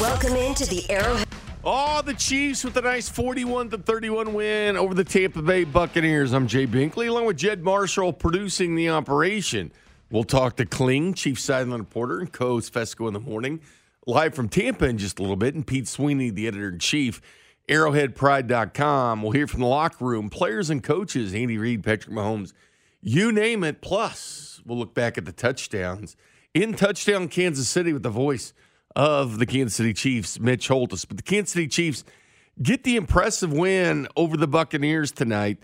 Welcome into the Arrowhead. Oh, the Chiefs with a nice 41 to 31 win over the Tampa Bay Buccaneers. I'm Jay Binkley, along with Jed Marshall, producing the operation. We'll talk to Kling, Chief Sideline Reporter, and co-host Fesco in the morning, live from Tampa in just a little bit, and Pete Sweeney, the editor in chief, ArrowheadPride.com. We'll hear from the locker room, players and coaches, Andy Reid, Patrick Mahomes, you name it. Plus, we'll look back at the touchdowns in touchdown Kansas City with the voice of the Kansas City Chiefs, Mitch Holthus. But the Kansas City Chiefs get the impressive win over the Buccaneers tonight,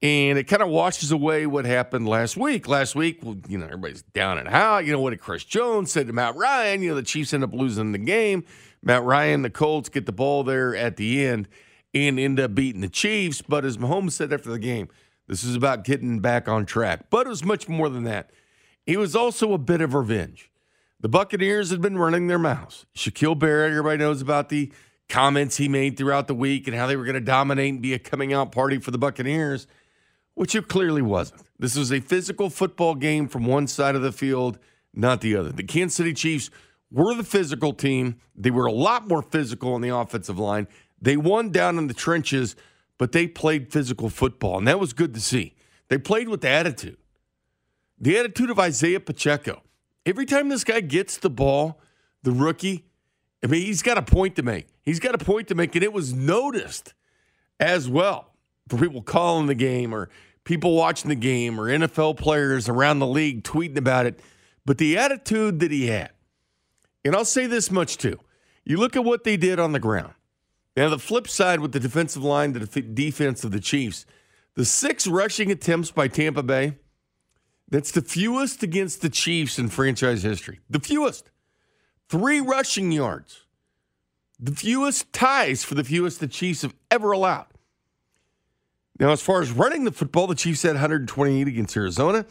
and it kind of washes away what happened last week. Last week, well, you know, everybody's down and out. You know what Chris Jones said to Matt Ryan? You know, the Chiefs end up losing the game. Matt Ryan, the Colts get the ball there at the end and end up beating the Chiefs. But as Mahomes said after the game, this is about getting back on track. But it was much more than that. It was also a bit of revenge. The Buccaneers had been running their mouths. Shaquille Barrett, everybody knows about the comments he made throughout the week and how they were going to dominate and be a coming out party for the Buccaneers, which it clearly wasn't. This was a physical football game from one side of the field, not the other. The Kansas City Chiefs were the physical team. They were a lot more physical on the offensive line. They won down in the trenches, but they played physical football, and that was good to see. They played with the attitude. The attitude of Isaiah Pacheco. Every time this guy gets the ball, the rookie, I mean, he's got a point to make. He's got a point to make, and it was noticed as well for people calling the game or people watching the game or NFL players around the league tweeting about it. But the attitude that he had, and I'll say this much too you look at what they did on the ground. Now, the flip side with the defensive line, the def- defense of the Chiefs, the six rushing attempts by Tampa Bay that's the fewest against the Chiefs in franchise history. The fewest. Three rushing yards. The fewest ties for the fewest the Chiefs have ever allowed. Now, as far as running the football, the Chiefs had 128 against Arizona,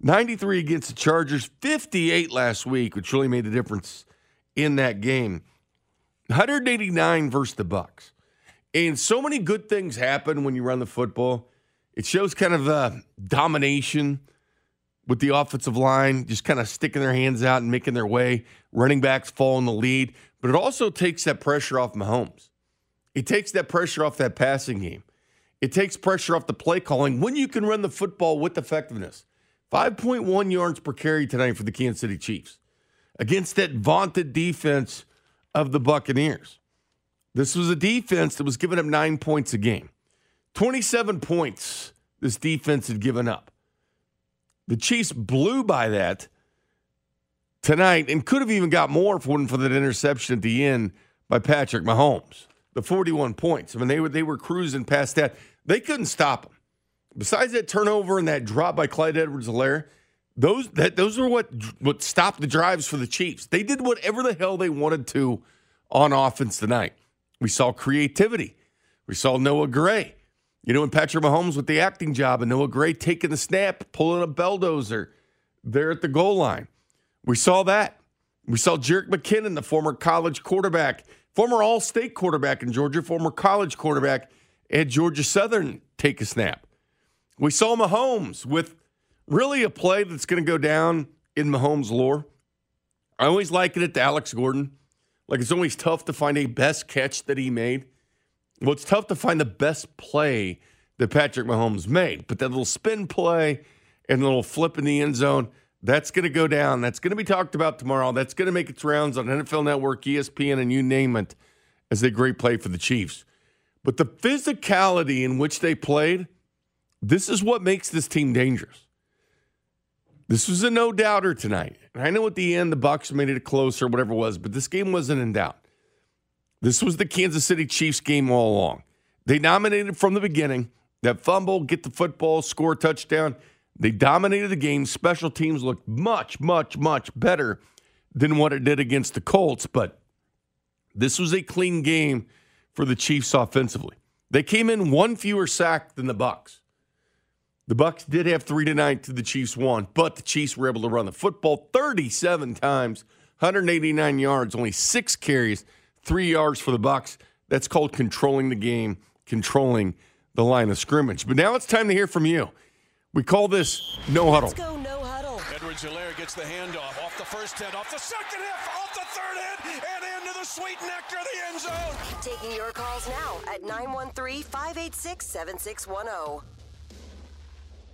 93 against the Chargers, 58 last week, which really made a difference in that game. 189 versus the Bucks. And so many good things happen when you run the football. It shows kind of uh, domination with the offensive line, just kind of sticking their hands out and making their way. Running backs fall in the lead, but it also takes that pressure off Mahomes. It takes that pressure off that passing game. It takes pressure off the play calling when you can run the football with effectiveness. 5.1 yards per carry tonight for the Kansas City Chiefs against that vaunted defense of the Buccaneers. This was a defense that was giving up nine points a game. 27 points this defense had given up. The Chiefs blew by that tonight and could have even got more if it wasn't for that interception at the end by Patrick Mahomes. The 41 points. I mean, they were they were cruising past that. They couldn't stop them. Besides that turnover and that drop by Clyde Edwards-Helaire, those that those were what what stopped the drives for the Chiefs. They did whatever the hell they wanted to on offense tonight. We saw creativity. We saw Noah Gray. You know, and Patrick Mahomes with the acting job and Noah Gray taking the snap, pulling a belldozer there at the goal line. We saw that. We saw Jerick McKinnon, the former college quarterback, former all state quarterback in Georgia, former college quarterback at Georgia Southern, take a snap. We saw Mahomes with really a play that's going to go down in Mahomes' lore. I always liken it to Alex Gordon. Like it's always tough to find a best catch that he made. Well, it's tough to find the best play that Patrick Mahomes made, but that little spin play and the little flip in the end zone, that's going to go down. That's going to be talked about tomorrow. That's going to make its rounds on NFL Network, ESPN, and you name it as a great play for the Chiefs. But the physicality in which they played, this is what makes this team dangerous. This was a no doubter tonight. And I know at the end the Bucks made it closer, or whatever it was, but this game wasn't in doubt. This was the Kansas City Chiefs game all along. They dominated from the beginning. That fumble, get the football, score touchdown. They dominated the game. Special teams looked much, much, much better than what it did against the Colts, but this was a clean game for the Chiefs offensively. They came in one fewer sack than the Bucks. The Bucks did have three tonight to the Chiefs one, but the Chiefs were able to run the football 37 times, 189 yards, only six carries three yards for the Bucks. That's called controlling the game, controlling the line of scrimmage. But now it's time to hear from you. We call this no huddle. Let's go, no huddle. Edwards Helaire gets the handoff off the first hit, off the second hit, off the third hit, and into the the sweet nectar of the end zone. Taking your calls now at 913 586 7610.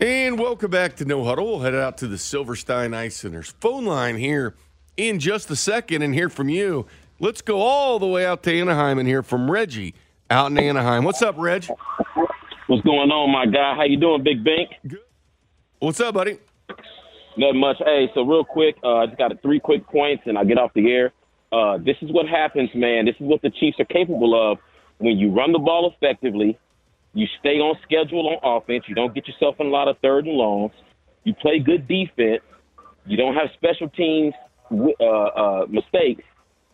And welcome back to No Huddle. We'll head out to the Silverstein Eye Centers phone line here in just a second and hear from you. Let's go all the way out to Anaheim and hear from Reggie out in Anaheim. What's up, Reg? What's going on, my guy? How you doing, Big Bink? Good. What's up, buddy? Not much. Hey, so real quick, uh, I just got a three quick points, and I get off the air. Uh, this is what happens, man. This is what the Chiefs are capable of when you run the ball effectively you stay on schedule on offense. You don't get yourself in a lot of third and longs. You play good defense. You don't have special teams uh, uh, mistakes,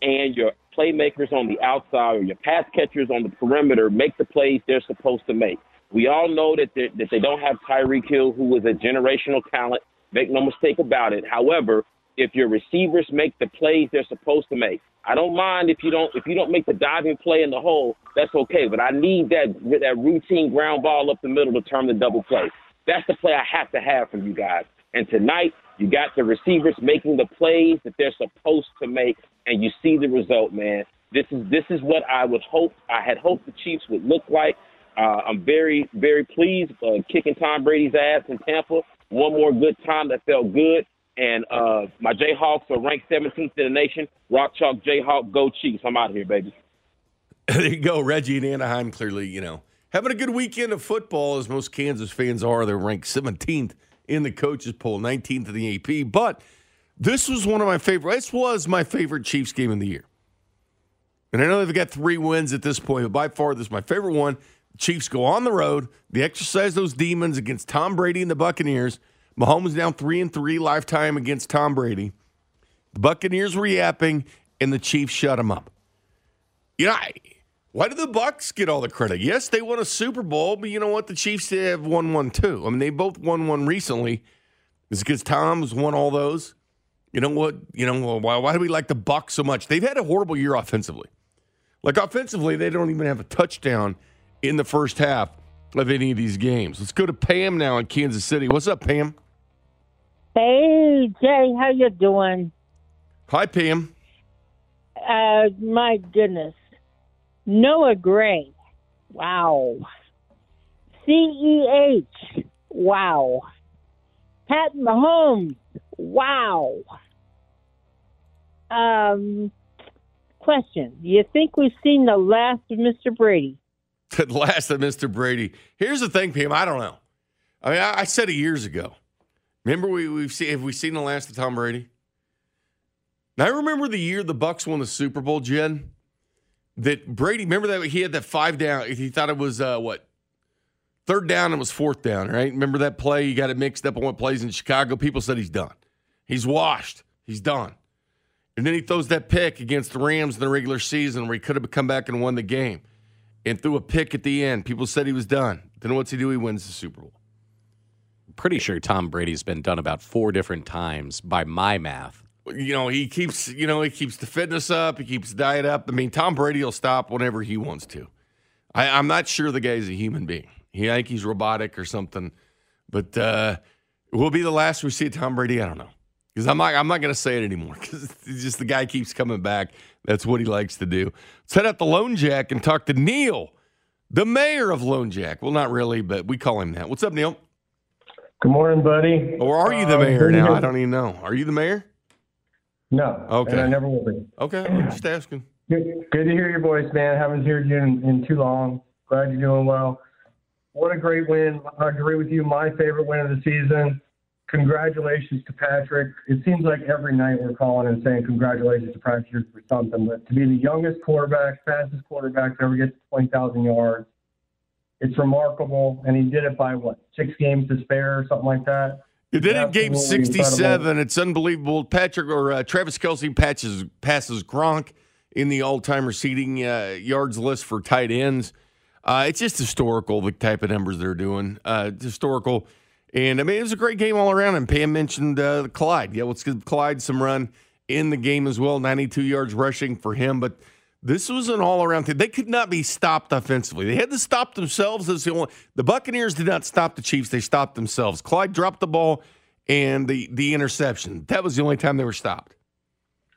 and your playmakers on the outside or your pass catchers on the perimeter make the plays they're supposed to make. We all know that that they don't have Tyreek Hill, who is a generational talent. Make no mistake about it. However, if your receivers make the plays they're supposed to make, I don't mind if you don't if you don't make the diving play in the hole. That's okay, but I need that that routine ground ball up the middle to turn the double play. That's the play I have to have from you guys. And tonight, you got the receivers making the plays that they're supposed to make, and you see the result, man. This is this is what I would hope. I had hoped the Chiefs would look like. Uh, I'm very very pleased uh, kicking Tom Brady's ass in Tampa. One more good time that felt good. And uh, my Jayhawks are ranked 17th in the nation. Rock Chalk Jayhawk, go Chiefs. I'm out here, baby. there you go. Reggie and Anaheim clearly, you know, having a good weekend of football, as most Kansas fans are. They're ranked 17th in the coaches poll, 19th in the AP. But this was one of my favorite. This was my favorite Chiefs game of the year. And I know they've got three wins at this point, but by far, this is my favorite one. Chiefs go on the road. They exercise those demons against Tom Brady and the Buccaneers – Mahomes down three and three lifetime against Tom Brady. The Buccaneers were yapping, and the Chiefs shut them up. You know, why do the Bucks get all the credit? Yes, they won a Super Bowl, but you know what? The Chiefs have won one too. I mean, they both won one recently. It's because Tom's won all those. You know what? You know why? Why do we like the Bucks so much? They've had a horrible year offensively. Like offensively, they don't even have a touchdown in the first half of any of these games. Let's go to Pam now in Kansas City. What's up, Pam? Hey, Jay, how you doing? Hi, Pam. Uh, my goodness. Noah Gray. Wow. CEH. Wow. Pat Mahomes. Wow. Um, question. Do you think we've seen the last of Mr. Brady? The last of Mr. Brady. Here's the thing, Pam. I don't know. I mean, I, I said it years ago. Remember we we've seen have we seen the last of Tom Brady? Now I remember the year the Bucks won the Super Bowl, Jen. That Brady, remember that he had that five down. He thought it was uh, what third down and it was fourth down, right? Remember that play? You got it mixed up on what plays in Chicago. People said he's done. He's washed. He's done. And then he throws that pick against the Rams in the regular season where he could have come back and won the game. And threw a pick at the end. People said he was done. Then what's he do? He wins the Super Bowl pretty sure Tom Brady's been done about four different times by my math. You know, he keeps, you know, he keeps the fitness up, he keeps the diet up. I mean, Tom Brady will stop whenever he wants to. I, am not sure the guy's a human being. He, I think he's robotic or something. But uh, will be the last we see Tom Brady? I don't know. Because I'm not, I'm not going to say it anymore because just the guy keeps coming back. That's what he likes to do. Let's head out to Lone Jack and talk to Neil, the mayor of Lone Jack. Well, not really, but we call him that. What's up, Neil? Good morning, buddy. Or are you the uh, mayor now? I don't even know. Are you the mayor? No. Okay. I never will be. Okay. Just asking. Good, good to hear your voice, man. Haven't heard you in, in too long. Glad you're doing well. What a great win. I agree with you. My favorite win of the season. Congratulations to Patrick. It seems like every night we're calling and saying congratulations to Patrick for something, but to be the youngest quarterback, fastest quarterback to ever get to 20,000 yards, it's remarkable, and he did it by what six games to spare or something like that. He did it game 67. Incredible. It's unbelievable. Patrick or uh, Travis Kelce patches, passes Gronk in the all-time receiving uh, yards list for tight ends. Uh, it's just historical, the type of numbers they're doing. Uh, historical. And, I mean, it was a great game all around. And Pam mentioned uh, Clyde. Yeah, let's give Clyde some run in the game as well. 92 yards rushing for him. But – this was an all-around thing. They could not be stopped offensively. They had to stop themselves. As the only the Buccaneers did not stop the Chiefs. They stopped themselves. Clyde dropped the ball and the the interception. That was the only time they were stopped.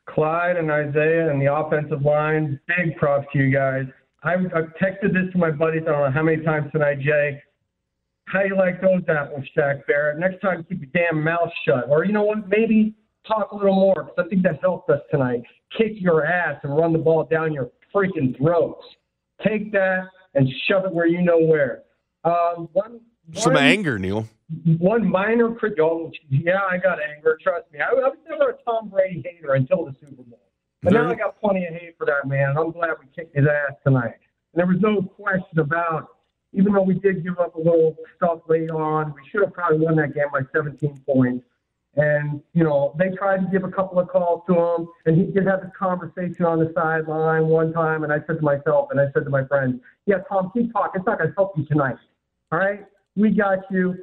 Clyde and Isaiah and the offensive line, big props to you guys. I've, I've texted this to my buddies, I don't know how many times tonight, Jay. How you like those apples, Shaq Barrett? Next time, keep your damn mouth shut. Or you know what? Maybe talk a little more because I think that helped us tonight. Kick your ass and run the ball down your freaking throats. Take that and shove it where you know where. Um, one, Some one- anger, Neil. one minor crit. Oh, yeah, I got anger. Trust me. I, I was never a Tom Brady hater until the Super Bowl. But now I got plenty of hate for that man. I'm glad we kicked his ass tonight. And there was no question about, even though we did give up a little stuff late on, we should have probably won that game by 17 points. And, you know, they tried to give a couple of calls to him, and he did have this conversation on the sideline one time. And I said to myself, and I said to my friends, yeah, Tom, keep talking. It's not going to help you tonight. All right? We got you.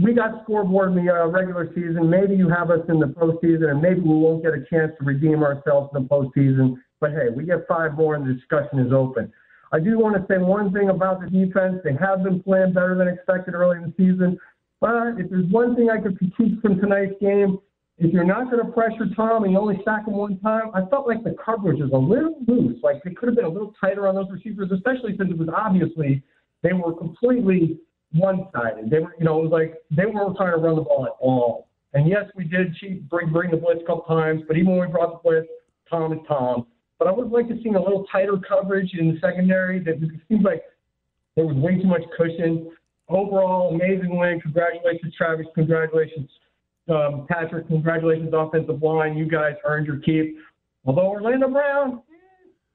We got scoreboard in the uh, regular season. Maybe you have us in the postseason, and maybe we won't get a chance to redeem ourselves in the postseason. But hey, we get five more, and the discussion is open. I do want to say one thing about the defense. They have been playing better than expected early in the season. But if there's one thing I could critique from tonight's game, if you're not going to pressure Tom and you only sack him one time, I felt like the coverage was a little loose. Like they could have been a little tighter on those receivers, especially since it was obviously they were completely one-sided. They were, you know, it was like they weren't trying to run the ball at all. And yes, we did cheat, bring bring the blitz a couple times, but even when we brought the blitz, Tom is Tom. But I would liked to see a little tighter coverage in the secondary. That it seems like there was way too much cushion. Overall, amazing win. Congratulations, Travis. Congratulations, um, Patrick. Congratulations, offensive line. You guys earned your keep. Although Orlando Brown,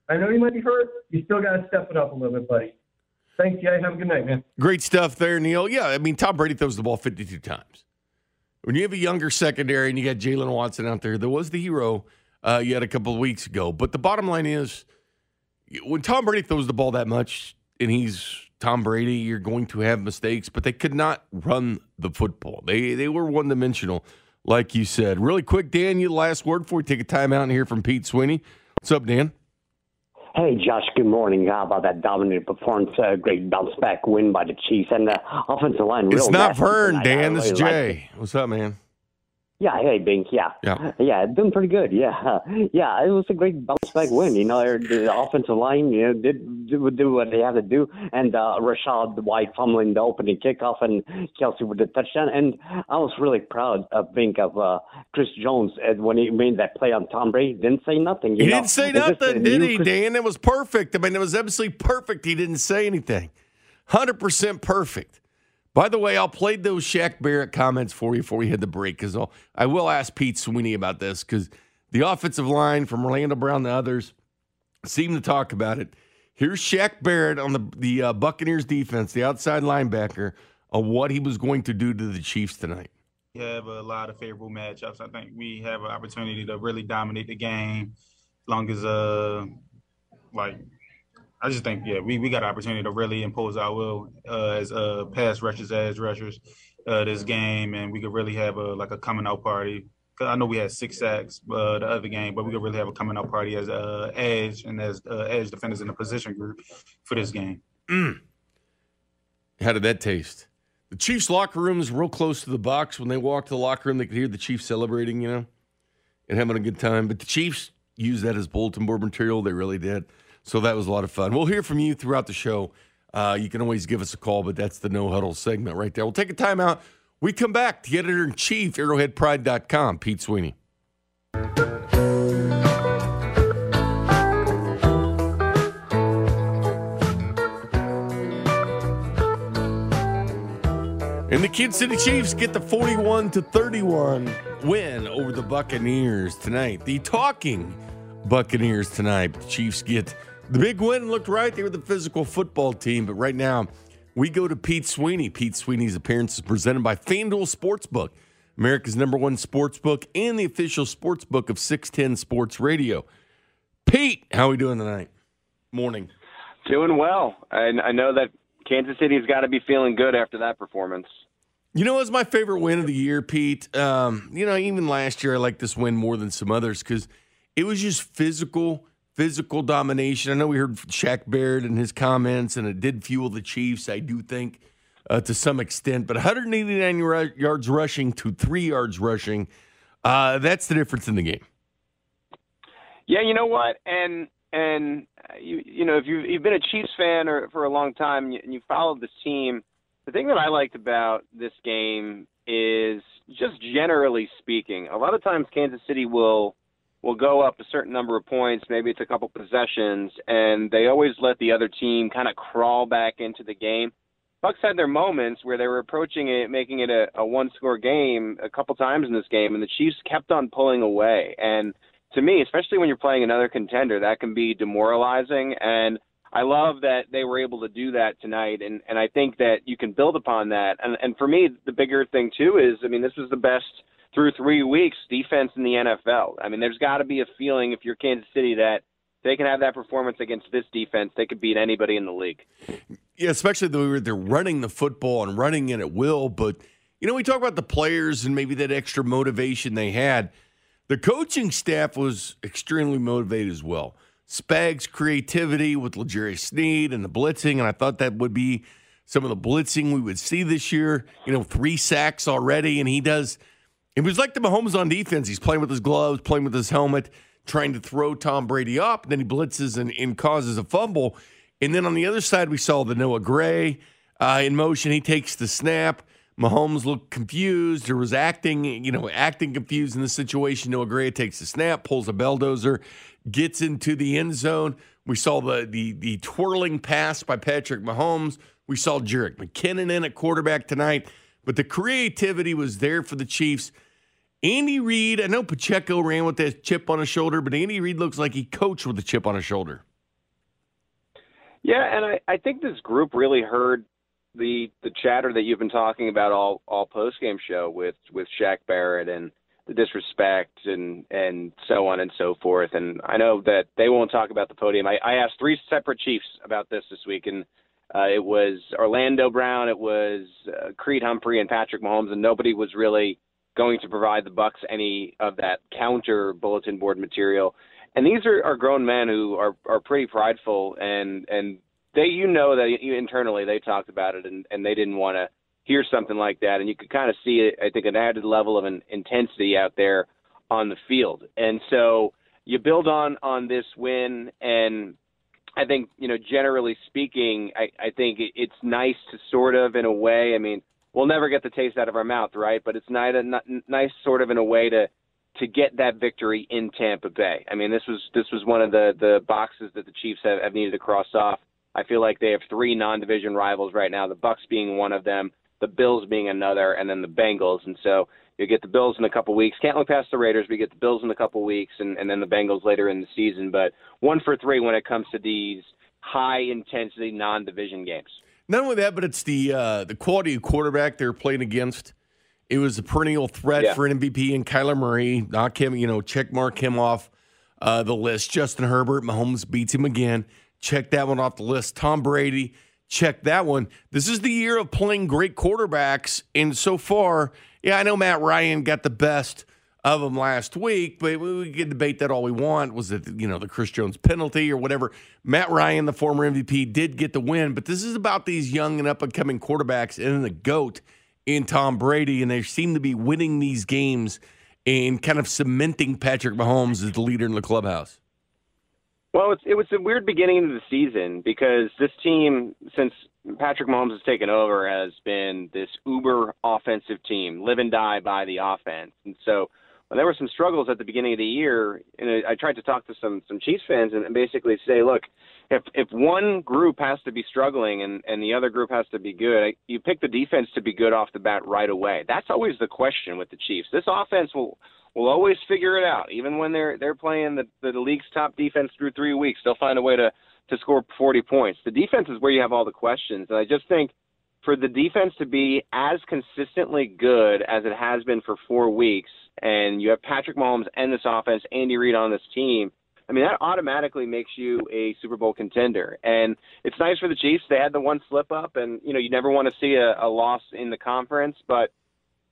I know you might be hurt. You still got to step it up a little bit, buddy. Thanks, Jay. Have a good night, man. Great stuff there, Neil. Yeah, I mean, Tom Brady throws the ball 52 times. When you have a younger secondary and you got Jaylen Watson out there, there was the hero uh, you had a couple of weeks ago. But the bottom line is, when Tom Brady throws the ball that much and he's Tom Brady, you're going to have mistakes, but they could not run the football. They they were one dimensional, like you said. Really quick, Dan, you last word before we take a timeout and hear from Pete Sweeney. What's up, Dan? Hey, Josh, good morning. How about that dominant performance? Uh, great bounce back win by the Chiefs and the offensive line. It's not Vern, Dan. This is really liked it. Jay. What's up, man? Yeah, hey, Bink. Yeah. Yeah. Yeah, doing pretty good. Yeah. Yeah, it was a great bounce back win. You know, the offensive line, you know, did, did, do what they had to do. And uh, Rachaad White fumbling the opening kickoff and Kelce with the touchdown. And I was really proud of Bink of uh, Chris Jones uh, when he made that play on Tom Brady. Didn't say nothing. You He know? didn't say nothing, did he, Chris- Dan? It was perfect. I mean, it was absolutely perfect. He didn't say anything. 100% perfect. By the way, I'll play those Shaq Barrett comments for you before we hit the break because I will ask Pete Sweeney about this because the offensive line from Orlando Brown to others seem to talk about it. Here's Shaq Barrett on the, the uh, Buccaneers defense, the outside linebacker, on what he was going to do to the Chiefs tonight. We have a lot of favorable matchups. I think we have an opportunity to really dominate the game. As long as uh, like, I just think yeah, we, we got an opportunity to really impose our will uh, as uh pass rushers, as rushers, uh, this game, and we could really have a like a coming out party. 'Cause I know we had six sacks uh, the other game, but we could really have a coming out party as uh, edge and as uh, edge defenders in the position group for this game. How did that taste? The Chiefs' locker room is real close to the box. When they walk to the locker room, they could hear the Chiefs celebrating, you know, and having a good time. But the Chiefs used that as bulletin board material. They really did. So that was a lot of fun. We'll hear from you throughout the show. Uh, you can always give us a call, but that's the no huddle segment right there. We'll take a timeout. We come back. To editor in chief, arrowheadpride.com, Pete Sweeney. And the Kid City Chiefs get the 41 to 31 win over the Buccaneers tonight. The talking Buccaneers tonight. The Chiefs get the big win. Looked right. They were the physical football team. But right now, we go to Pete Sweeney. Pete Sweeney's appearance is presented by FanDuel Sportsbook, America's number one sports book and the official sports book of 610 Sports Radio. Pete, how are we doing tonight? Morning. Doing well. And I know that Kansas City's got to be feeling good after that performance. You know, it's my favorite win of the year, Pete. Um, you know, even last year, I like this win more than some others because it was just physical, physical domination. I know we heard Shaq Barrett and his comments, and it did fuel the Chiefs, I do think, uh, to some extent. But 189 ru- yards rushing to three yards rushing, uh, that's the difference in the game. Yeah, you know what, and and uh, you you know if you you've been a Chiefs fan or, for a long time and you, and you followed this team, the thing that I liked about this game is just generally speaking, a lot of times Kansas City will will go up a certain number of points, maybe it's a couple possessions, and they always let the other team kind of crawl back into the game. Bucks had their moments where they were approaching it, making it a, a one-score game a couple times in this game, and the Chiefs kept on pulling away. And to me, especially when you're playing another contender, that can be demoralizing. And I love that they were able to do that tonight, and and I think that you can build upon that. And and for me, the bigger thing too is, I mean, this was the best through three weeks defense in the NFL. I mean, there's got to be a feeling if you're Kansas City that they can have that performance against this defense, they could beat anybody in the league. Yeah, especially the they're running the football and running it at will. But you know, we talk about the players and maybe that extra motivation they had. The coaching staff was extremely motivated as well. Spags' creativity with L'Jarius Sneed and the blitzing, and I thought that would be some of the blitzing we would see this year. You know, three sacks already, and he does. It was like the Mahomes on defense. He's playing with his gloves, playing with his helmet, trying to throw Tom Brady up. Then he blitzes and, and causes a fumble. And then on the other side, we saw the Noah Gray uh, in motion. He takes the snap. Mahomes looked confused or was acting, you know, acting confused in the situation. Noah Gray takes the snap, pulls a belldozer, gets into the end zone. We saw the the the twirling pass by Patrick Mahomes. We saw Jerick McKinnon in at quarterback tonight, but the creativity was there for the Chiefs. Andy Reid, I know Pacheco ran with that chip on his shoulder, but Andy Reid looks like he coached with a chip on his shoulder. Yeah, and I, I think this group really heard the the chatter that you've been talking about all all post game show with with Shaq Barrett and the disrespect and and so on and so forth. And I know that they won't talk about the podium. I, I asked three separate chiefs about this this week, and uh, it was Orlando Brown, it was uh, Creed Humphrey, and Patrick Mahomes, and nobody was really going to provide the Bucks any of that counter bulletin board material. And these are, are grown men who are are pretty prideful and and they you know that internally they talked about it and and they didn't want to hear something like that and you could kind of see I think an added level of an intensity out there on the field. And so you build on on this win and I think you know generally speaking I I think it's nice to sort of in a way I mean we'll never get the taste out of our mouth right but it's nice nice sort of in a way to to get that victory in Tampa Bay. I mean, this was this was one of the the boxes that the Chiefs have, have needed to cross off. I feel like they have three non-division rivals right now. The Bucks being one of them, the Bills being another, and then the Bengals. And so you get the Bills in a couple weeks. Can't look past the Raiders. We get the Bills in a couple weeks, and, and then the Bengals later in the season. But one for three when it comes to these high intensity non-division games. Not only that, but it's the uh, the quality of quarterback they're playing against. It was a perennial threat Yeah. for an MVP and Kyler Murray. Knock him, you know, check mark him off uh, the list. Justin Herbert, Mahomes beats him again. Check that one off the list. Tom Brady, check that one. This is the year of playing great quarterbacks. And so far, yeah, I know Matt Ryan got the best of them last week, but we can debate that all we want. Was it, you know, the Chris Jones penalty or whatever? Matt Ryan, the former MVP, did get the win, but this is about these young and up and coming quarterbacks and the GOAT in Tom Brady, and they seem to be winning these games and kind of cementing Patrick Mahomes as the leader in the clubhouse. Well, it's, it was a weird beginning of the season because this team, since Patrick Mahomes has taken over, has been this uber offensive team, live and die by the offense. And so there were some struggles at the beginning of the year, and I tried to talk to some some Chiefs fans and basically say, look, if if one group has to be struggling and and the other group has to be good, you pick the defense to be good off the bat right away. That's always the question with the Chiefs. This offense will will always figure it out, even when they're they're playing the the league's top defense through three weeks. They'll find a way to to score 40 points. The defense is where you have all the questions, and I just think for the defense to be as consistently good as it has been for four weeks, and you have Patrick Mahomes and this offense, Andy Reid on this team. I mean, that automatically makes you a Super Bowl contender. And it's nice for the Chiefs. They had the one slip up, and you know you never want to see a, a loss in the conference, but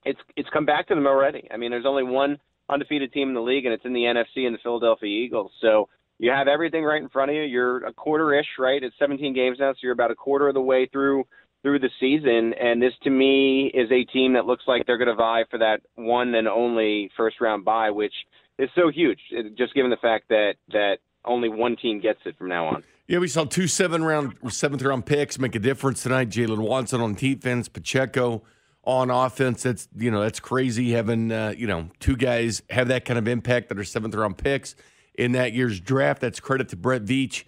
it's it's come back to them already. I mean, there's only one undefeated team in the league, and it's in the NFC and the Philadelphia Eagles. So you have everything right in front of you. You're a quarter ish, right? It's 17 games now, so you're about a quarter of the way through through the season. And this, to me, is a team that looks like they're going to vie for that one and only first round bye, which is so huge, just given the fact that that only one team gets it from now on. Yeah, we saw two seven round seventh round picks make a difference tonight. Jaylen Watson on defense, Pacheco on offense. That's you know that's crazy having uh, you know two guys have that kind of impact that are seventh round picks in that year's draft. That's credit to Brett Veach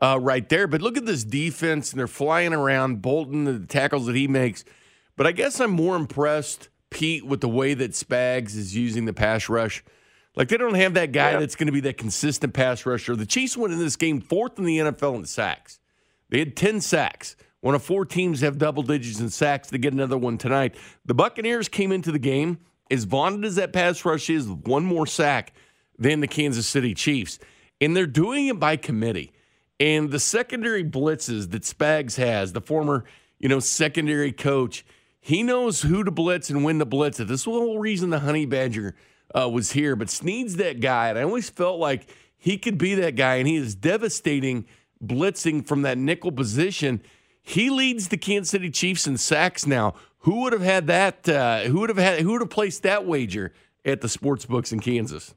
uh, right there. But look at this defense, and they're flying around. Bolton, the tackles that he makes. But I guess I'm more impressed, Pete, with the way that Spags is using the pass rush. Like they don't have that guy yeah. that's going to be that consistent pass rusher. The Chiefs went in this game fourth in the NFL in sacks. They had 10 sacks. One of four teams have double digits in sacks. They get another one tonight. The Buccaneers came into the game as vaunted as that pass rush is, one more sack than the Kansas City Chiefs. And they're doing it by committee. And the secondary blitzes that Spags has, the former, you know, secondary coach, he knows who to blitz and when to blitz it. This is the whole reason the Honey Badger uh, was here. But Sneed's that guy. And I always felt like he could be that guy. And he is devastating blitzing from that nickel position. He leads the Kansas City Chiefs in sacks now. Who would have had that? Uh, who would have had? Who would have placed that wager at the sports books in Kansas?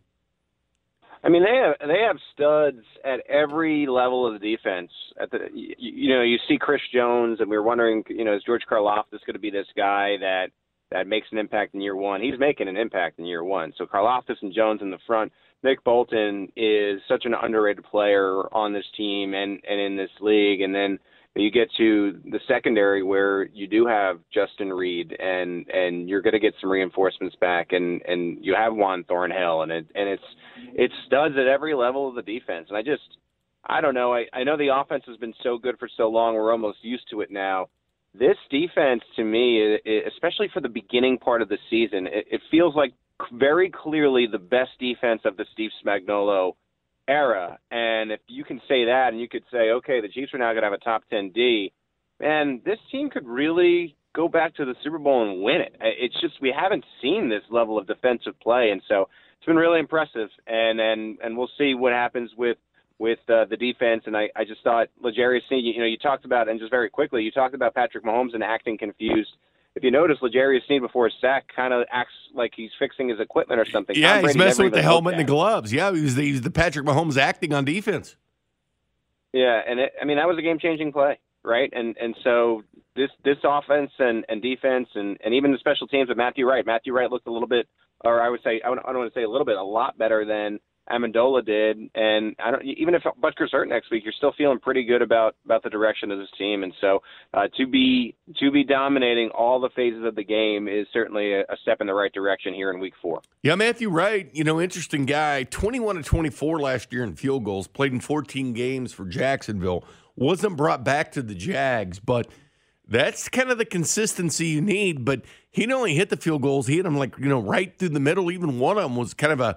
I mean, they have they have studs at every level of the defense. At the you, you know, you see Chris Jones, and we were wondering, you know, is George Karlaftis going to be this guy that that makes an impact in year one? He's making an impact in year one. So Karlaftis and Jones in the front. Nick Bolton is such an underrated player on this team and and in this league, and then you get to the secondary where you do have Justin Reid and and you're going to get some reinforcements back and and you have Juan Thornhill and it and it's it's studs at every level of the defense. And I just I don't know. I I know the offense has been so good for so long. We're almost used to it now. This defense to me especially for the beginning part of the season it, it feels like very clearly the best defense of the Steve Spagnuolo era. And if you can say that and you could say, okay, the Chiefs are now going to have a top 10 D, and this team could really go back to the Super Bowl and win it. It's just we haven't seen this level of defensive play, and so it's been really impressive. And and and we'll see what happens with with uh, the defense. And I I just thought Sneed, you know, you talked about and just very quickly, you talked about Patrick Mahomes and acting confused if you notice, L'Jarius Sneed before his sack kind of acts like he's fixing his equipment or something. Yeah, he's messing with the helmet and the gloves. Yeah, he was the, the Patrick Mahomes acting on defense. Yeah, and it, I mean that was a game changing play, right? And and so this this offense and, and defense and, and even the special teams with Matthew Wright. Matthew Wright looked a little bit, or I would say I don't, I don't want to say a little bit, a lot better than Ammendola did, and I don't. Even if Butker's hurt next week, you're still feeling pretty good about about the direction of this team. And so, uh, to be to be dominating all the phases of the game is certainly a, a, step in the right direction here in Week Four. Yeah, Matthew Wright, you know, interesting guy. 21 to 24 last year in field goals. Played in 14 games for Jacksonville. Wasn't brought back to the Jags, but that's kind of the consistency you need. But he not only hit the field goals, he hit them like you know right through the middle. Even one of them was kind of a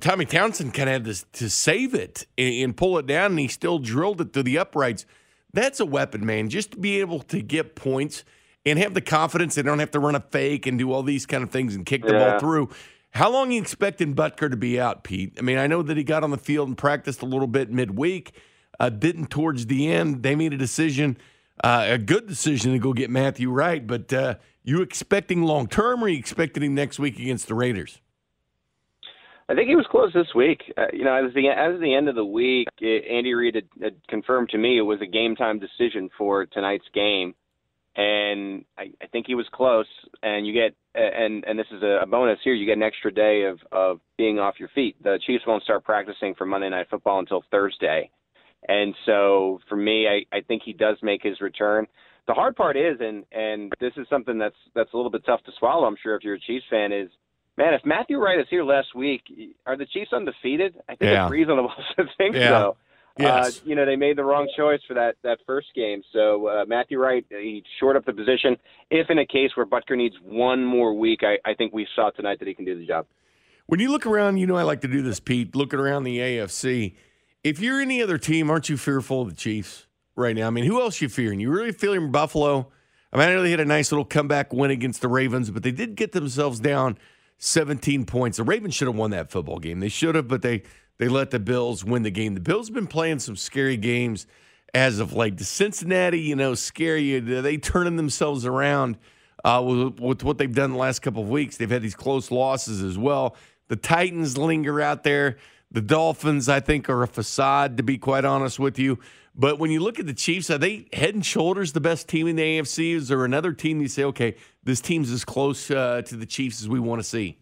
Tommy Townsend kind of had to, to save it and, and, pull it down, and he still drilled it through the uprights. That's a weapon, man. Just to be able to get points and have the confidence they don't have to run a fake and do all these kind of things and kick the yeah. ball through. How long are you expecting Butker to be out, Pete? I mean, I know that he got on the field and practiced a little bit midweek. Uh, didn't towards the end. They made a decision, uh, a good decision to go get Matthew Wright. But uh, you expecting long term, or are you expecting him next week against the Raiders? I think he was close this week. Uh, you know, as the as the end of the week, it, Andy Reid had, had confirmed to me it was a game time decision for tonight's game, and I, I think he was close. And you get and and this is a bonus here. You get an extra day of of being off your feet. The Chiefs won't start practicing for Monday Night Football until Thursday, and so for me, I I think he does make his return. The hard part is, and and this is something that's that's a little bit tough to swallow. I'm sure if you're a Chiefs fan is Man, if Matthew Wright is here last week, are the Chiefs undefeated? I think yeah. it's reasonable to think yeah. so. Yes. Uh, you know, they made the wrong choice for that that first game. So uh, Matthew Wright, he shored up the position. If in a case where Butker needs one more week, I, I think we saw tonight that he can do the job. When you look around, you know I like to do this, Pete. Looking around the AFC, if you're any other team, aren't you fearful of the Chiefs right now? I mean, who else you fearing? You really feeling Buffalo? I mean, I know they had a nice little comeback win against the Ravens, but they did get themselves down 17 points. The Ravens should have won that football game. They should have, but they they let the Bills win the game. The Bills have been playing some scary games as of late. Does Cincinnati, you know, scare you? They turning themselves around uh, with, with what they've done the last couple of weeks? They've had these close losses as well. The Titans linger out there. The Dolphins, I think, are a facade, to be quite honest with you. But when you look at the Chiefs, are they head and shoulders the best team in the AFC? Is there another team you say, okay, this team's as close uh, to the Chiefs as we want to see?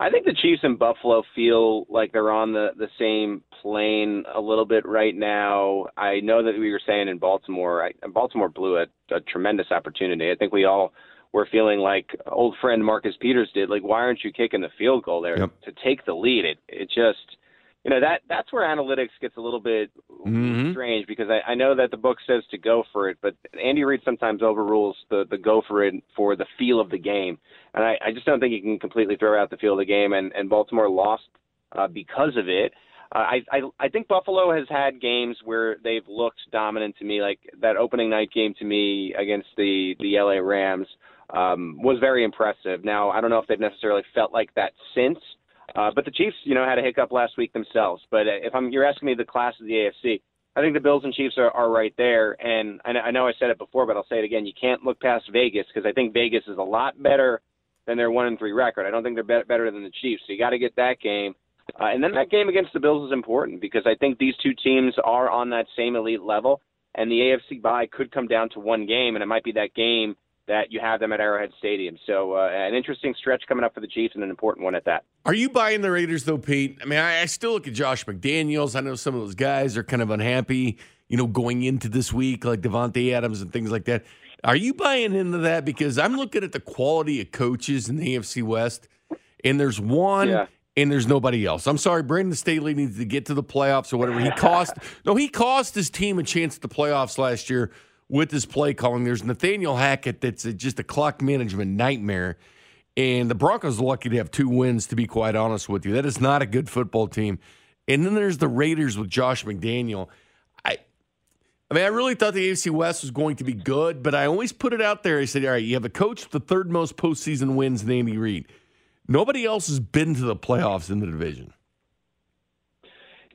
I think the Chiefs and Buffalo feel like they're on the the same plane a little bit right now. I know that we were saying in Baltimore, I, Baltimore blew a, a tremendous opportunity. I think we all were feeling like old friend Marcus Peters did. Like, why aren't you kicking the field goal there Yep. to take the lead? It it just you know that that's where analytics gets a little bit Mhm. strange because I, I know that the book says to go for it, but Andy Reid sometimes overrules the the go for it for the feel of the game, and I, I just don't think you can completely throw out the feel of the game. And and Baltimore lost uh, because of it. Uh, I, I I think Buffalo has had games where they've looked dominant to me, like that opening night game to me against the the LA Rams um, was very impressive. Now I don't know if they've necessarily felt like that since. Uh, but the Chiefs, you know, had a hiccup last week themselves. But uh, if I'm, you're asking me the class of the AFC, I think the Bills and Chiefs are, are right there. And I I know I said it before, but I'll say it again. You can't look past Vegas because I think Vegas is a lot better than their one and three record. I don't think they're better than the Chiefs. So you got to get that game. Uh, and then that game against the Bills is important because I think these two teams are on that same elite level. And the AFC bye could come down to one game, and it might be that game that you have them at Arrowhead Stadium. So uh, an interesting stretch coming up for the Chiefs and an important one at that. Are you buying the Raiders though, Pete? I mean, I, I still look at Josh McDaniels. I know some of those guys are kind of unhappy, you know, going into this week, like Davante Adams and things like that. Are you buying into that? Because I'm looking at the quality of coaches in the AFC West, and there's one. Yeah. And there's nobody else. I'm sorry, Brandon Staley needs to get to the playoffs or whatever. He cost no, he cost his team a chance at the playoffs last year with his play calling. There's Nathaniel Hackett that's just a clock management nightmare. And the Broncos are lucky to have two wins, to be quite honest with you. That is not a good football team. And then there's the Raiders with Josh McDaniel. I I mean, I really thought the AFC West was going to be good, but I always put it out there. I said, all right, you have a coach with the third most postseason wins in Andy Reid. Nobody else has been to the playoffs in the division.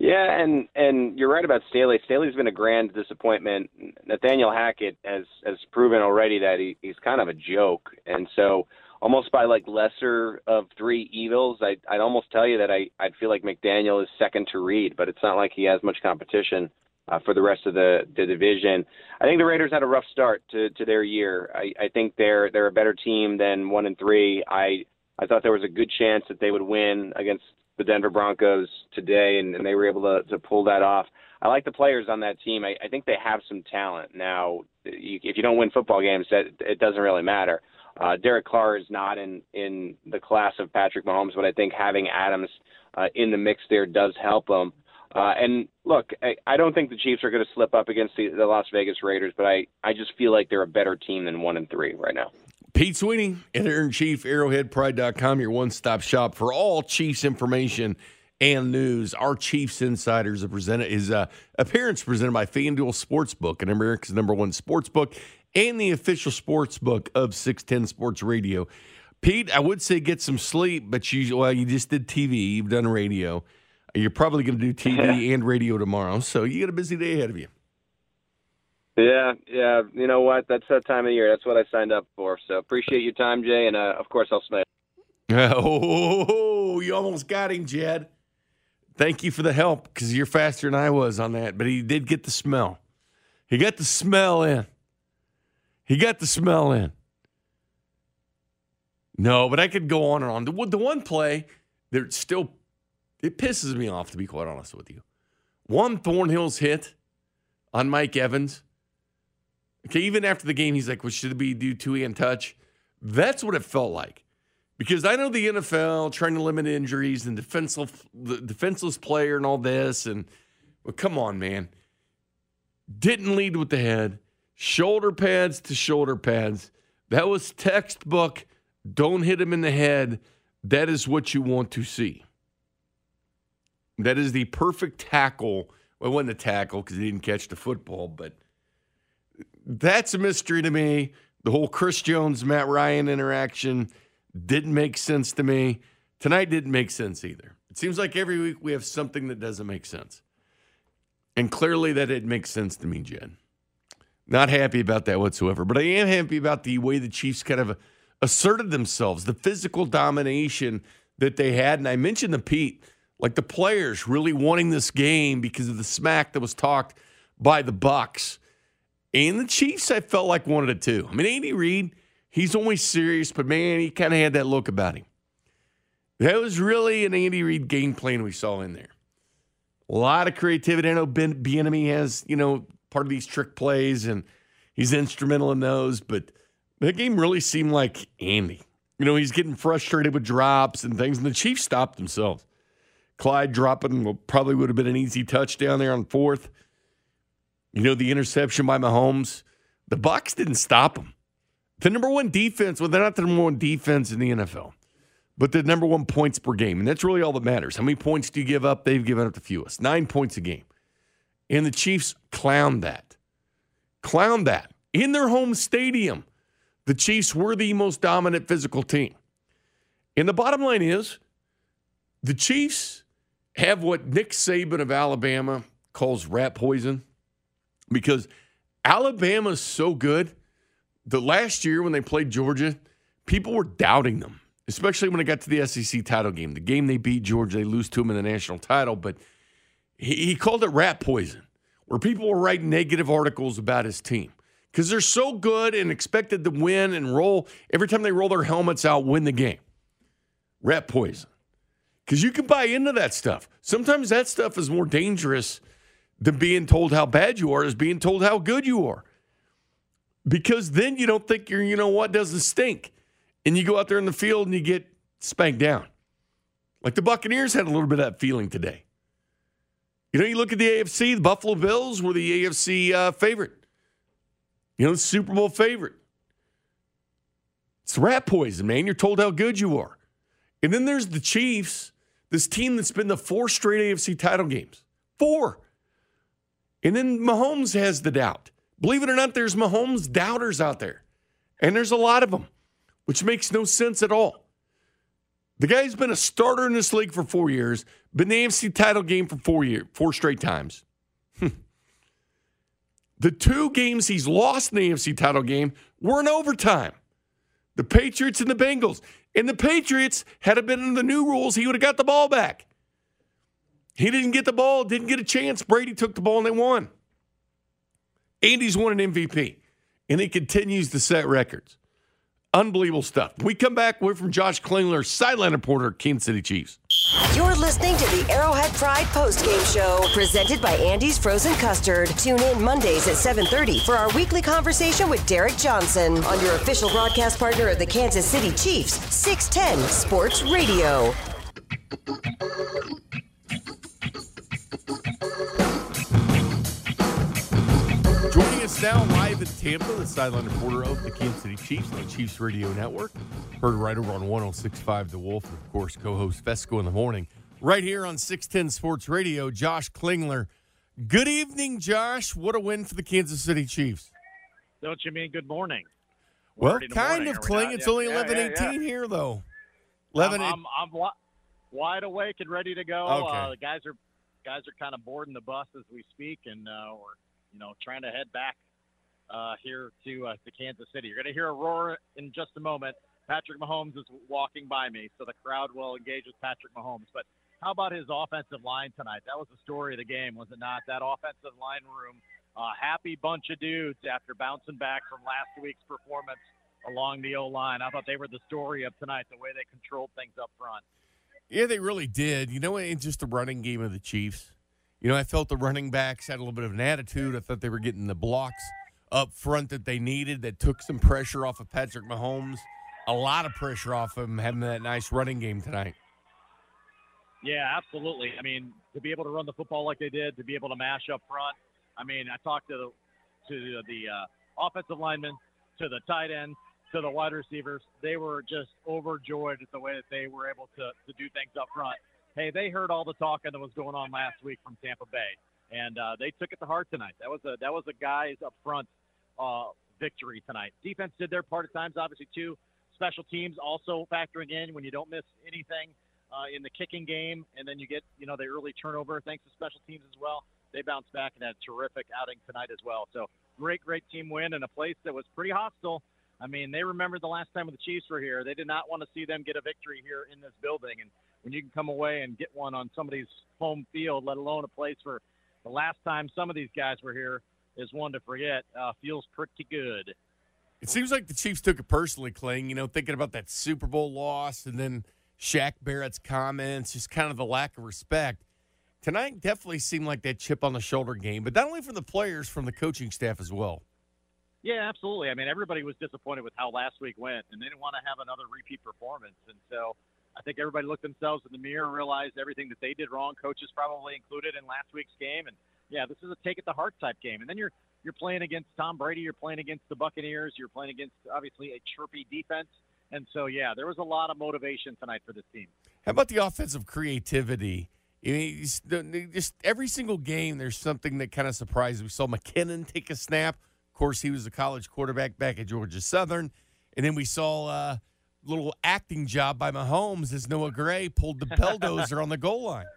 Yeah, and and you're right about Staley. Staley's been a grand disappointment. Nathaniel Hackett has has proven already that he, he's kind of a joke, and so almost by like lesser of three evils, I, I'd almost tell you that I I'd feel like McDaniel is second to Reid, but it's not like he has much competition uh, for the rest of the the division. I think the Raiders had a rough start to to their year. I, I think they're they're a better team than one and three. I I thought there was a good chance that they would win against the Denver Broncos today, and, and they were able to, to pull that off. I like the players on that team. I, I think they have some talent. Now, you, if you don't win football games, that it doesn't really matter. Uh, Derek Carr is not in in the class of Patrick Mahomes, but I think having Adams uh, in the mix there does help them. Uh, and look, I, I don't think the Chiefs are going to slip up against the, the Las Vegas Raiders, but I, I just feel like they're a better team than one and three right now. Pete Sweeney, editor in chief, arrowheadpride.com, your one stop shop for all Chiefs information and news. Our Chiefs insiders are presented is uh, appearance presented by FanDuel Sportsbook, and America's number one sportsbook and the official sportsbook of 610 Sports Radio. Pete, I would say get some sleep, but you well, you just did TV, you've done radio. You're probably going to do TV and radio tomorrow, so you got a busy day ahead of you. Yeah, yeah. You know what? That's that time of year. That's what I signed up for. So appreciate your time, Jay, and uh, of course I'll smile. Oh, you almost got him, Jed. Thank you for the help because you're faster than I was on that. But he did get the smell. He got the smell in. He got the smell in. No, but I could go on and on. The, the one play that still it pisses me off to be quite honest with you. Juan Thornhill's hit on Mike Evans. Okay, even after the game, he's like, "Well, should be do two hand touch?" That's what it felt like. Because I know the NFL trying to limit injuries and defenseless, the defenseless player and all this, and well, come on, man. Didn't lead with the head, shoulder pads to shoulder pads. That was textbook. Don't hit him in the head. That is what you want to see. That is the perfect tackle. Well, it wasn't a tackle because he didn't catch the football, but that's a mystery to me. The whole Chris Jones, Matt Ryan interaction didn't make sense to me. Tonight didn't make sense either. It seems like every week we have something that doesn't make sense. And clearly that didn't make sense to me, Jen. Not happy about that whatsoever. But I am happy about the way the Chiefs kind of asserted themselves, the physical domination that they had. And I mentioned the Pete, like the players really wanting this game because of the smack that was talked by the Bucs. And the Chiefs, I felt like wanted it too. I mean, Andy Reid, he's always serious, but man, he kind of had that look about him. That was really an Andy Reid game plan we saw in there. A lot of creativity. I know Ben Bieniemy has, you know, part of these trick plays, and he's instrumental in those. But that game really seemed like Andy. You know, he's getting frustrated with drops and things, and the Chiefs stopped themselves. Clyde dropping probably would have been an easy touchdown there on fourth. You know, the interception by Mahomes. The Bucks didn't stop him. The number one defense, well, they're not the number one defense in the NFL, but the number one points per game. And that's really all that matters. How many points do you give up? They've given up the fewest. Nine points a game. And the Chiefs clown that. Clown that. In their home stadium, the Chiefs were the most dominant physical team. And the bottom line is the Chiefs have what Nick Saban of Alabama calls rat poison because Alabama's so good The last year when they played Georgia, people were doubting them, especially when it got to the SEC title game. The game they beat Georgia, they lose to them in the national title, but – he, he called it rat poison, where people were writing negative articles about his team because they're so good and expected to win and roll every time they roll their helmets out, win the game. Rat poison. Because you can buy into that stuff. Sometimes that stuff is more dangerous than being told how bad you are, is being told how good you are. Because then you don't think you're, you know what, doesn't stink. And you go out there in the field and you get spanked down. Like the Buccaneers had a little bit of that feeling today. You know, you look at the AFC, the Buffalo Bills were the AFC uh, favorite. You know, the Super Bowl favorite. It's rat poison, man. You're told how good you are. And then there's the Chiefs, this team that's been the four straight AFC title games. Four. And then Mahomes has the doubt. Believe it or not, there's Mahomes doubters out there. And there's a lot of them, which makes no sense at all. The guy's been a starter in this league for four years, been the AFC title game for four years, four straight times. Hmm. the two games he's lost in the AFC title game were in overtime. The Patriots and the Bengals. And the Patriots, had it been in the new rules, he would have got the ball back. He didn't get the ball, didn't get a chance. Brady took the ball and they won. Andy's won an MVP, and he continues to set records. Unbelievable stuff. we come back, we're from Josh Klingler, sideline reporter, Kansas City Chiefs. You're listening to the Arrowhead Pride postgame show, presented by Andy's Frozen Custard. Tune in Mondays at 7:30 for our weekly conversation with Derrick Johnson on your official broadcast partner of the Kansas City Chiefs, 610 Sports Radio. Us now live in Tampa, the sideline reporter of the Kansas City Chiefs on the Chiefs Radio Network. Heard right over on 1065 The Wolf, and of course, co host Fescoe in the morning. Right here on 610 Sports Radio, Josh Klingler. Good evening, Josh. What a win for the Kansas City Chiefs. Don't you mean good morning? well, kind of, Kling. It's only 11 yeah, yeah, 18 here, though. 11 I'm, I'm, I'm, wide awake and ready to go. Okay. Uh, the guys are guys are kind of boarding the bus as we speak, and uh, we're you know, trying to head back uh, here to uh, to Kansas City. You're going to hear a roar in just a moment. Patrick Mahomes is walking by me, so the crowd will engage with Patrick Mahomes. But how about his offensive line tonight? That was the story of the game, was it not? That offensive line room, uh, happy bunch of dudes after bouncing back from last week's performance along the O line. I thought they were the story of tonight, the way they controlled things up front. Yeah, they really did. You know, in just the running game of the Chiefs, you know, I felt the running backs had a little bit of an attitude. I thought they were getting the blocks up front that they needed that took some pressure off of Patrick Mahomes. A lot of pressure off of him having that nice running game tonight. Yeah, absolutely. I mean, to be able to run the football like they did, to be able to mash up front. I mean, I talked to the to the uh, offensive linemen, to the tight ends, to the wide receivers. They were just overjoyed at the way that they were able to to do things up front hey, they heard all the talking that was going on last week from Tampa Bay, and uh, they took it to heart tonight. That was a that was a guys up front uh, victory tonight. Defense did their part at times, obviously too. Special teams also factoring in when you don't miss anything uh, in the kicking game, and then you get you know the early turnover thanks to special teams as well. they bounced back and had a terrific outing tonight as well. So great, great team win in a place that was pretty hostile. I mean, they remembered the last time the Chiefs were here. They did not want to see them get a victory here in this building. And when you can come away and get one on somebody's home field, let alone a place where the last time some of these guys were here is one to forget, uh, feels pretty good. It seems like the Chiefs took it personally, Kling, you know, thinking about that Super Bowl loss and then Shaq Barrett's comments, just kind of the lack of respect. Tonight definitely seemed like that chip on the shoulder game, but not only from the players, from the coaching staff as well. Yeah, absolutely. I mean, everybody was disappointed with how last week went, and they didn't want to have another repeat performance. And so I think everybody looked themselves in the mirror, and realized everything that they did wrong, coaches probably included in last week's game. And yeah, this is a take it to heart type game. And then you're you're playing against Tom Brady, you're playing against the Buccaneers, you're playing against obviously a chirpy defense. And so yeah, there was a lot of motivation tonight for this team. How about the offensive creativity? I mean, just every single game, there's something that kind of surprises. We saw McKinnon take a snap of course, he was a college quarterback back at Georgia Southern. And then we saw a little acting job by Mahomes as Noah Gray pulled the bulldozer on the goal line.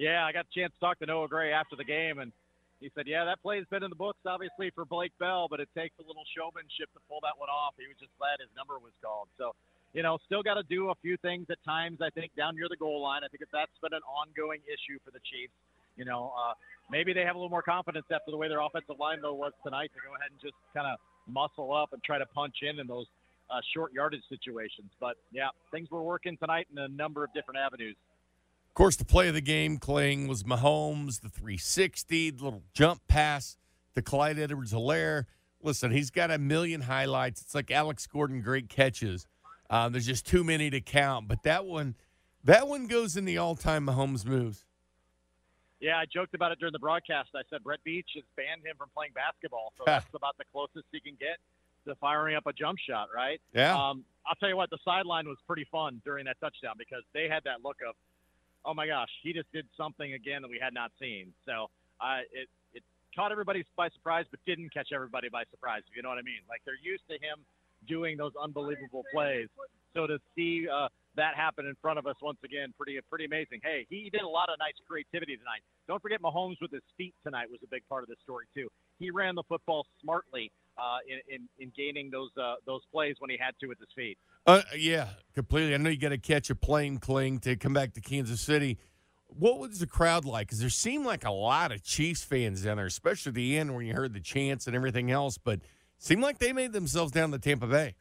Yeah, I got a chance to talk to Noah Gray after the game, and he said, "Yeah, that play's been in the books, obviously for Blake Bell, but it takes a little showmanship to pull that one off." He was just glad his number was called. So, you know, still got to do a few things at times. I think down near the goal line. I think if that's been an ongoing issue for the Chiefs, you know, uh, maybe they have a little more confidence after the way their offensive line though was tonight to go ahead and just kind of muscle up and try to punch in in those uh, short yardage situations. But yeah, things were working tonight in a number of different avenues. Of course, the play of the game, Kling, was Mahomes, the 360, the little jump pass to Clyde Edwards Helaire. Listen, he's got a million highlights. It's like Alex Gordon, great catches. Uh, there's just too many to count. But that one, that one goes in the all-time Mahomes moves. Yeah, I joked about it during the broadcast. I said Brett Veach has banned him from playing basketball, so that's about the closest he can get to firing up a jump shot, right? Yeah. Um, I'll tell you what, the sideline was pretty fun during that touchdown because they had that look of, oh my gosh, he just did something again that we had not seen. So uh, it it caught everybody by surprise, but didn't catch everybody by surprise. If you know what I mean? Like they're used to him doing those unbelievable plays. So to see uh, that happen in front of us once again. Pretty pretty amazing. Hey, he did a lot of nice creativity tonight. Don't forget Mahomes with his feet tonight was a big part of the story too. He ran the football smartly uh, in, in, in gaining those uh, those plays when he had to with his feet. Uh, yeah, completely. I know you got to catch a plane Kling to come back to Kansas City. What was the crowd like? Because there seemed like a lot of Chiefs fans down there, especially at the end when you heard the chants and everything else. But seemed like they made themselves down to Tampa Bay.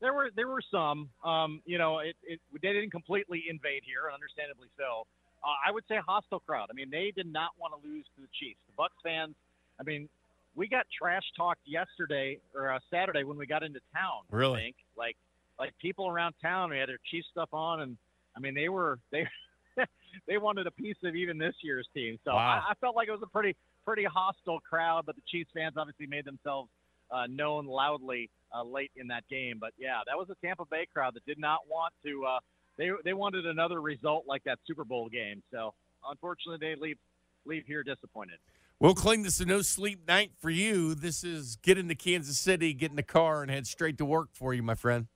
There were there were some. Um, you know, it, it they didn't completely invade here, and understandably so. Uh, I would say hostile crowd. I mean, they did not want to lose to the Chiefs. The Bucks fans. I mean, we got trash talked yesterday or uh, Saturday when we got into town. Really? Like like people around town. We had their Chiefs stuff on, and I mean they were they they wanted a piece of even this year's team. So wow. I, I felt like it was a pretty pretty hostile crowd, but the Chiefs fans obviously made themselves uh, known loudly uh, late in that game. But yeah, that was a Tampa Bay crowd that did not want to. Uh, they they wanted another result like that Super Bowl game. So unfortunately, they leave leave here disappointed. Well, Kling, this is no sleep night for you. This is get into Kansas City, get in the car, and head straight to work for you, my friend.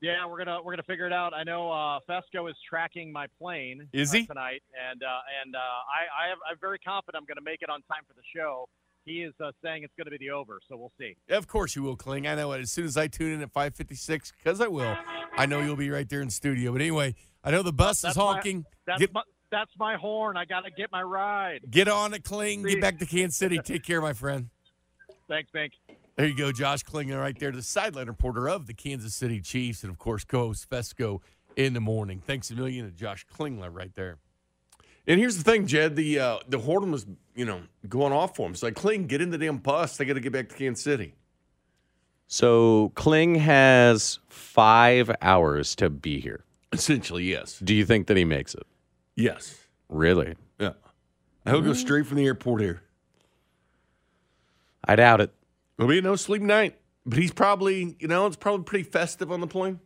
Yeah, we're gonna we're gonna figure it out. I know uh, Fescoe is tracking my plane. Is uh, he tonight? And uh, and uh, I I have, I'm very confident I'm going to make it on time for the show he is uh, saying it's going to be the over. So we'll see. Of course you will, Kling. I know it. As soon as I tune in at 5:56, because I will, I know you'll be right there in studio. But anyway, I know the bus that's is honking. My, that's, get, my, that's my horn. I got to get my ride. Get on it, Kling. Get back to Kansas City. Take care, my friend. Thanks, Bink. There you go, Josh Klingler, right there, the sideline reporter of the Kansas City Chiefs, and of course, co-host Fescoe in the morning. Thanks a million to Josh Klingler right there. And here's the thing, Jed. The uh, the Horton was, you know, going off for him. So I Kling, get in the damn bus. They got to get back to Kansas City. So Kling has five hours to be here. Essentially, yes. Do you think that he makes it? Yes. Really? Yeah. He'll go straight from the airport here. I doubt it. It'll be a no sleep night. But he's probably, you know, it's probably pretty festive on the plane.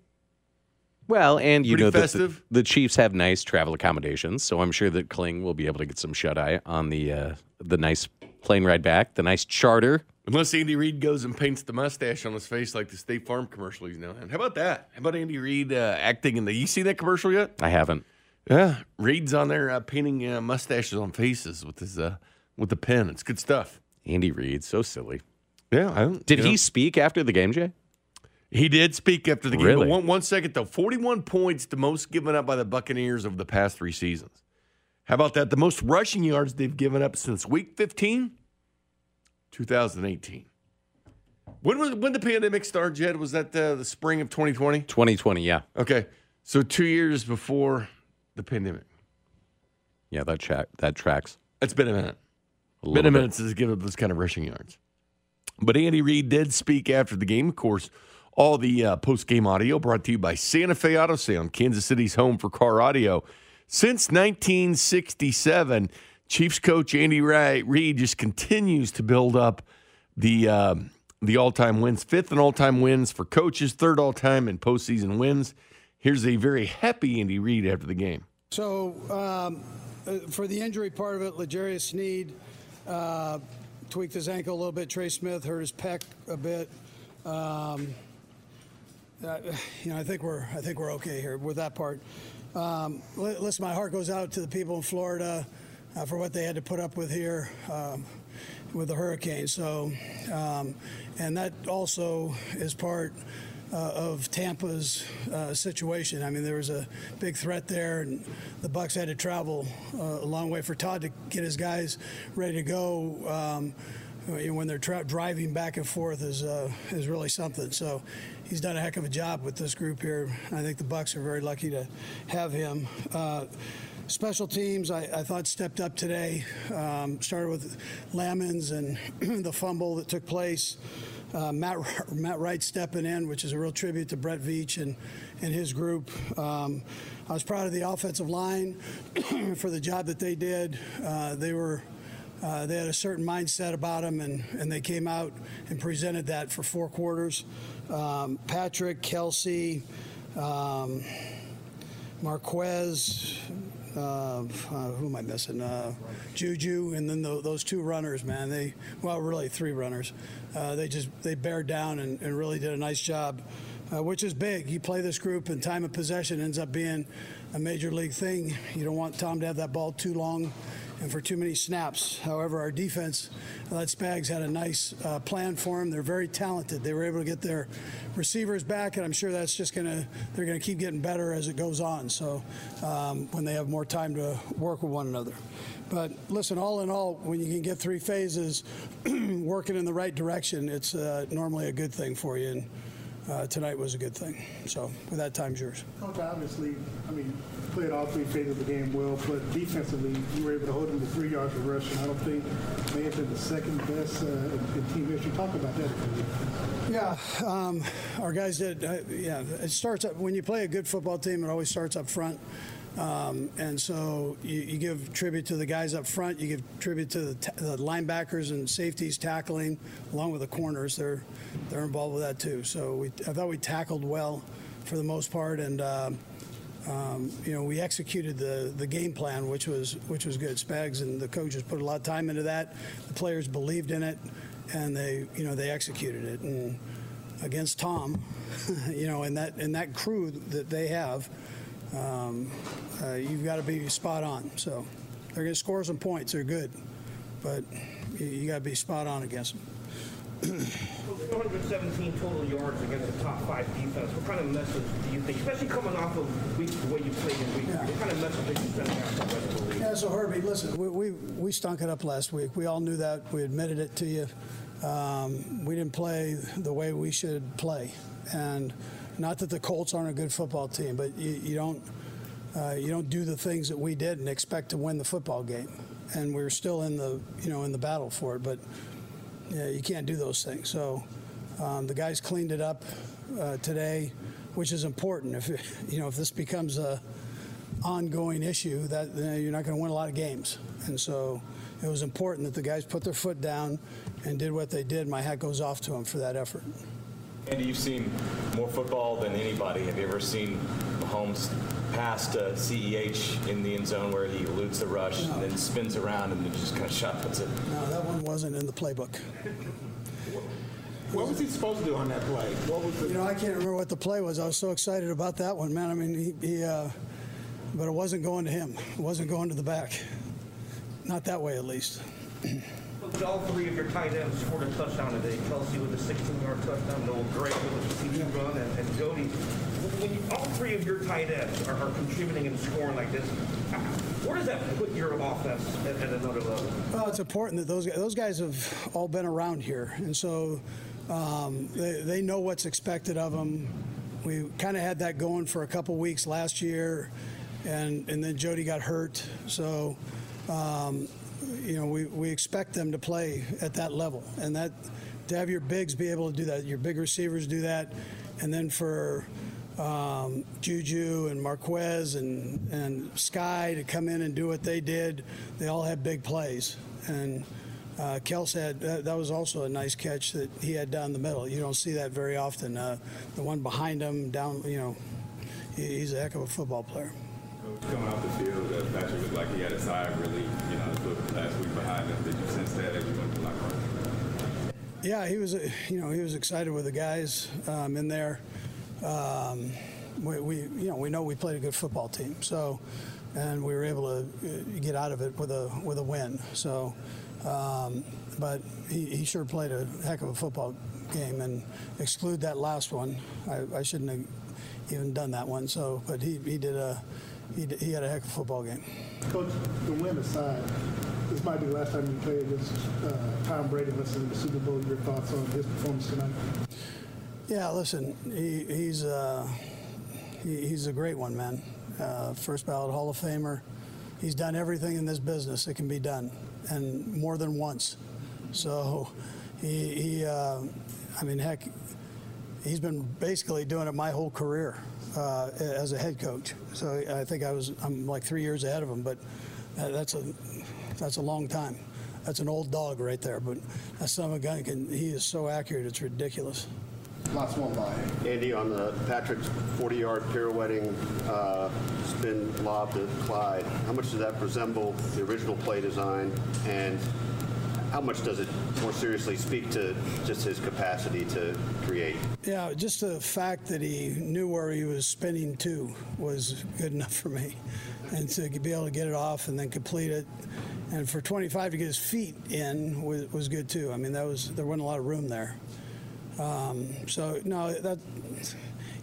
Well, and you Pretty know that festive. the, the Chiefs have nice travel accommodations, so I'm sure that Kling will be able to get some shut eye on the uh, the nice plane ride back, the nice charter. Unless Andy Reid goes and paints the mustache on his face like the State Farm commercial he's now in. How about that? How about Andy Reid uh, acting in the? You see that commercial yet? I haven't. Yeah, Reid's on there uh, painting uh, mustaches on faces with his uh, with the pen. It's good stuff. Andy Reid, so silly. Yeah, I don't, Did he know. speak after the game, Jay? He did speak after the game. Really? But one, one second though, forty-one points, the most given up by the Buccaneers over the past three seasons. How about that? The most rushing yards they've given up since Week 15, 2018. When was when the pandemic started? Jed was that uh, the spring of 2020? 2020, yeah. Okay, so two years before the pandemic. Yeah, that track that tracks. It's been a minute. A been a bit. minute since he's given up those kind of rushing yards. But Andy Reid did speak after the game. Of course, all the uh, post game audio brought to you by Santa Fe Auto Sound, Kansas City's home for car audio. Since 1967, Chiefs coach Andy Reid just continues to build up the um the all time wins, fifth in all time wins for coaches, third all time in postseason wins. Here's a very happy Andy Reid after the game. So, um, uh, for the injury part of it, L'Jarius Sneed uh, tweaked his ankle a little bit. Trey Smith hurt his pec a bit. Um, uh, you know, I think we're I think we're okay here with that part. Um, li- listen, my heart goes out to the people in Florida uh, for what they had to put up with here um, with the hurricane. So, um, and that also is part of Tampa's uh, situation. I mean, there was a big threat there, and the Bucks had to travel uh, a long way for Todd to get his guys ready to go. Um, when they're tra- driving back and forth is uh, is really something. So he's done a heck of a job with this group here. I think the Bucks are very lucky to have him. Uh, Special teams, I, I thought stepped up today. Um, started with Lamons and the fumble that took place. Uh, Matt Matt Wright stepping in, which is a real tribute to Brett Veach and, and his group. Um, I was proud of the offensive line for the job that they did. Uh, they were uh, they had a certain mindset about them, and, and they came out and presented that for four quarters. Um, Patrick, Kelce, um, Marquez, uh, uh, who am I missing? Uh, Juju, and then tho- those two runners, man. They well, really three runners. Uh, they just they bared down and, and really did a nice job, uh, which is big. You play this group, and time of possession ends up being a major league thing. You don't want Tom to have that ball too long and for too many snaps. However, our defense, that Spags had a nice uh, plan for them. They're very talented. They were able to get their receivers back, and I'm sure that's just going to they're going to keep getting better as it goes on. So um, when they have more time to work with one another. But listen, all in all, when you can get three phases working in the right direction, it's uh, normally a good thing for you. And uh, tonight was a good thing. So with that, time's yours. Coach, obviously, I mean, played all three phases of the game well, but defensively, you were able to hold them to three yards of rushing. I don't think may have been the second best uh, in, team history. Talk about that. if you would. Yeah, um, our guys did. Uh, yeah, it starts up when you play a good football team. It always starts up front, um, and so you, you give tribute to the guys up front. You give tribute to the, ta- the linebackers and safeties tackling, along with the corners. They're they're involved with that too. So we, I thought we tackled well for the most part, and. Um, um, you know, we executed the, the game plan, which was which was good. Spags and the coaches put a lot of time into that. The players believed in it, and they you know they executed it. And against Tom, you know, and that and that crew that they have, um, uh, you've got to be spot on. So they're going to score some points. They're good, but you, you got to be spot on against them. 217 total yards against the top five defense. What kind of message do you think, especially coming off of week, the way you played in week three, what kind of message did you send out to the rest of the league? Yeah, so Herbie, listen, we, we, we stunk it up last week. We all knew that. We admitted it to you. Um, we didn't play the way we should play. And not that the Colts aren't a good football team, but you, you don't uh, you don't do the things that we did and expect to win the football game. And we're still in the you know in the battle for it, but yeah, you can't do those things. So um, the guys cleaned it up uh, today, which is important. If you know if this becomes a ongoing issue, that uh, you're not going to win a lot of games. And so it was important that the guys put their foot down and did what they did. My hat goes off to them for that effort. Andy, you've seen more football than anybody. Have you ever seen Mahomes pass to CEH in the end zone where he eludes the rush and then spins around and then just kind of shot puts it? No, that one wasn't in the playbook. What was he supposed to do on that play? What was the You know, I can't remember what the play was. I was so excited about that one, man. I mean, he, he uh, but it wasn't going to him. It wasn't going to the back. Not that way, at least. All three of your tight ends scored a touchdown today. Kelce with a 16-yard touchdown, Noah Gray with a TD run, and, and Jody. When you, all three of your tight ends are, are contributing and scoring like this, where does that put your offense at, at another level? Well, it's important that those those guys have all been around here, and so um, they, they know what's expected of them. We kind of had that going for a couple weeks last year, and and then Jody got hurt, so um, you know we, we expect them to play at that level, and that to have your bigs be able to do that, your big receivers do that, and then for um, Juju and Marquez and, and Skyy to come in and do what they did. They all had big plays. And uh, Kels had, that, was also a nice catch that he had down the middle. You don't see that very often. Uh, the one behind him, down, you know, he, he's a heck of a football player. Coming off the field, uh, Patrick looked like he had a sigh of relief, you know, last week behind him. Did you sense that as you went to locker room? Yeah, he was, you know, he was excited with the guys um, in there. Um, we, we, you know, we know we played a good football team, so, and we were able to uh, get out of it with a with a win. So, um, but he, he sure played a heck of a football game, and exclude that last one. I, I shouldn't have even done that one. So, but he, he did a he, he had a heck of a football game. Coach, the win aside, this might be the last time you play against uh, Tom Brady unless in the Super Bowl. Your thoughts on his performance tonight? Yeah, listen, he, he's uh, he, he's a great one, man. Uh, first ballot Hall of Famer. He's done everything in this business that can be done, and more than once. So, he, he uh, I mean, heck, he's been basically doing it my whole career uh, as a head coach. So I think I was I'm like three years ahead of him, but that's a that's a long time. That's an old dog right there, but that son of a gun can. He is so accurate, it's ridiculous. Last one by. Andy, on the Patrick's 40-yard pirouetting uh, spin lob to Clyde, how much does that resemble the original play design, and how much does it more seriously speak to just his capacity to create? Yeah, just the fact that he knew where he was spinning to was good enough for me. And to be able to get it off and then complete it. And for 25 to get his feet in was, was good too. I mean, that was there wasn't a lot of room there. Um, so, no, that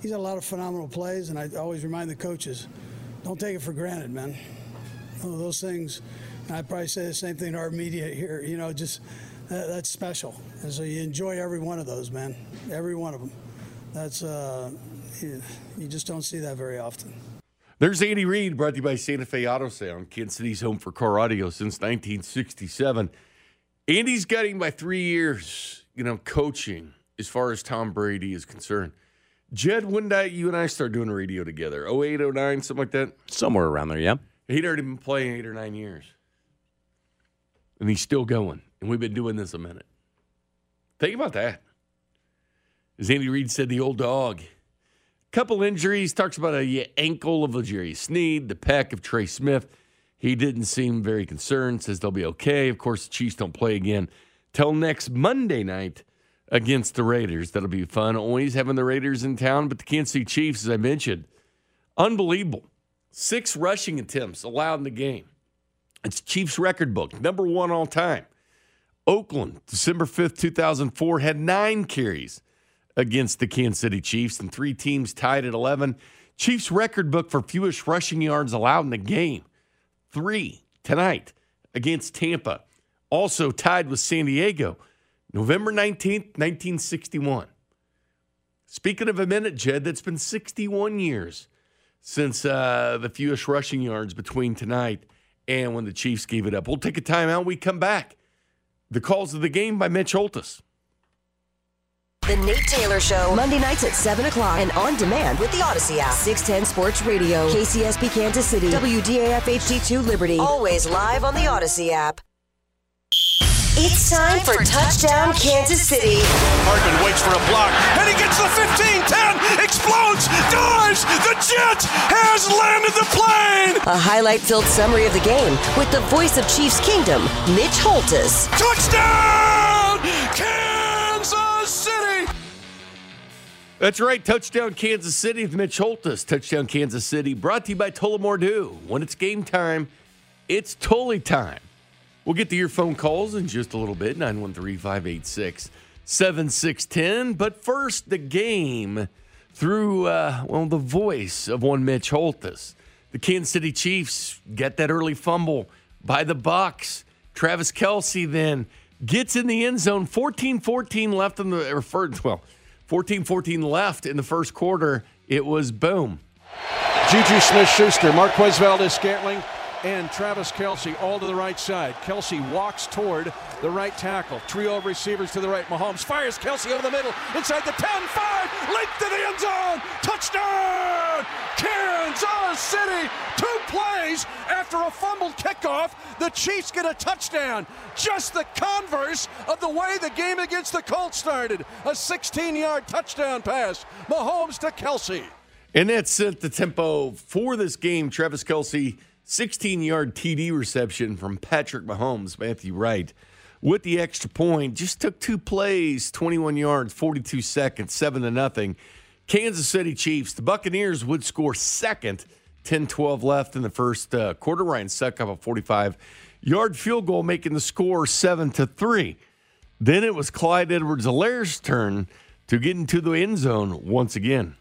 he's had a lot of phenomenal plays, and I always remind the coaches don't take it for granted, man. Those things, and I probably say the same thing to our media here, you know, just that, that's special. And so you enjoy every one of those, man. Every one of them. That's, uh, you, you just don't see that very often. There's Andy Reid, brought to you by Santa Fe Auto Sound, Kansas City's home for car audio since 1967. Andy's got him by three years, you know, coaching as far as Tom Brady is concerned. Jed, when did you and I start doing radio together? 08, 09, something like that? Somewhere around there, yeah. He'd already been playing eight or nine years. And he's still going. And we've been doing this a minute. Think about that. As Andy Reid said, the old dog. Couple injuries, talks about a ankle of Jerry Sneed, the pec of Trey Smith. He didn't seem very concerned, says they'll be okay. Of course, the Chiefs don't play again till next Monday night against the Raiders. That'll be fun. Always having the Raiders in town, but the Kansas City Chiefs, as I mentioned, unbelievable. Six rushing attempts allowed in the game. It's Chiefs record book, number one all time. Oakland, December 5th, 2004, had nine carries against the Kansas City Chiefs, and three teams tied at 11. Chiefs record book for fewest rushing yards allowed in the game. Three tonight against Tampa. Also tied with San Diego, November 19th, 1961. Speaking of a minute, Jed, that's been 61 years since uh, the fewest rushing yards between tonight and when the Chiefs gave it up. We'll take a timeout. We come back. The calls of the game by Mitch Holtis. The Nate Taylor Show, Monday nights at 7 o'clock and on demand with the Audacy app. 610 Sports Radio, KCSP Kansas City, WDAF HD2 Liberty. Always live on the Audacy app. It's time for Touchdown Kansas City. Hardman waits for a block, and he gets the 15, 10, explodes, dives. The jet has landed the plane. A highlight filled summary of the game with the voice of Chiefs Kingdom, Mitch Holtis. Touchdown, Kansas City. That's right. Touchdown Kansas City with Mitch Holtis. Touchdown Kansas City brought to you by Tullamore Dew. When it's game time, it's Tully time. We'll get to your phone calls in just a little bit 913 586 7610. But first, the game through, uh, well, the voice of one Mitch Holtis. The Kansas City Chiefs get that early fumble by the Bucks. Travis Kelce then gets in the end zone. 14-14 left in the or first, well, 14-14 left in the first quarter. It was boom. Juju Smith-Schuster, Marquez Valdes-Scantling, and Travis Kelce all to the right side. Kelce walks toward the right tackle. Trio of receivers to the right. Mahomes fires Kelce over the middle, inside the 10, 5, late to the end zone. Touchdown! Kansas City! Two plays after a fumbled kickoff. The Chiefs get a touchdown. Just the converse of the way the game against the Colts started. A 16 yard touchdown pass. Mahomes to Kelce. And that set the tempo for this game. Travis Kelce, 16 yard TD reception from Patrick Mahomes, Matthew Wright. With the extra point, just took two plays, 21 yards, 42 seconds, 7 to nothing. Kansas City Chiefs, the Buccaneers would score second, 10 12 left in the first uh, quarter. Ryan Succop a 45 yard field goal, making the score 7 to 3. Then it was Clyde Edwards Helaire's turn to get into the end zone once again.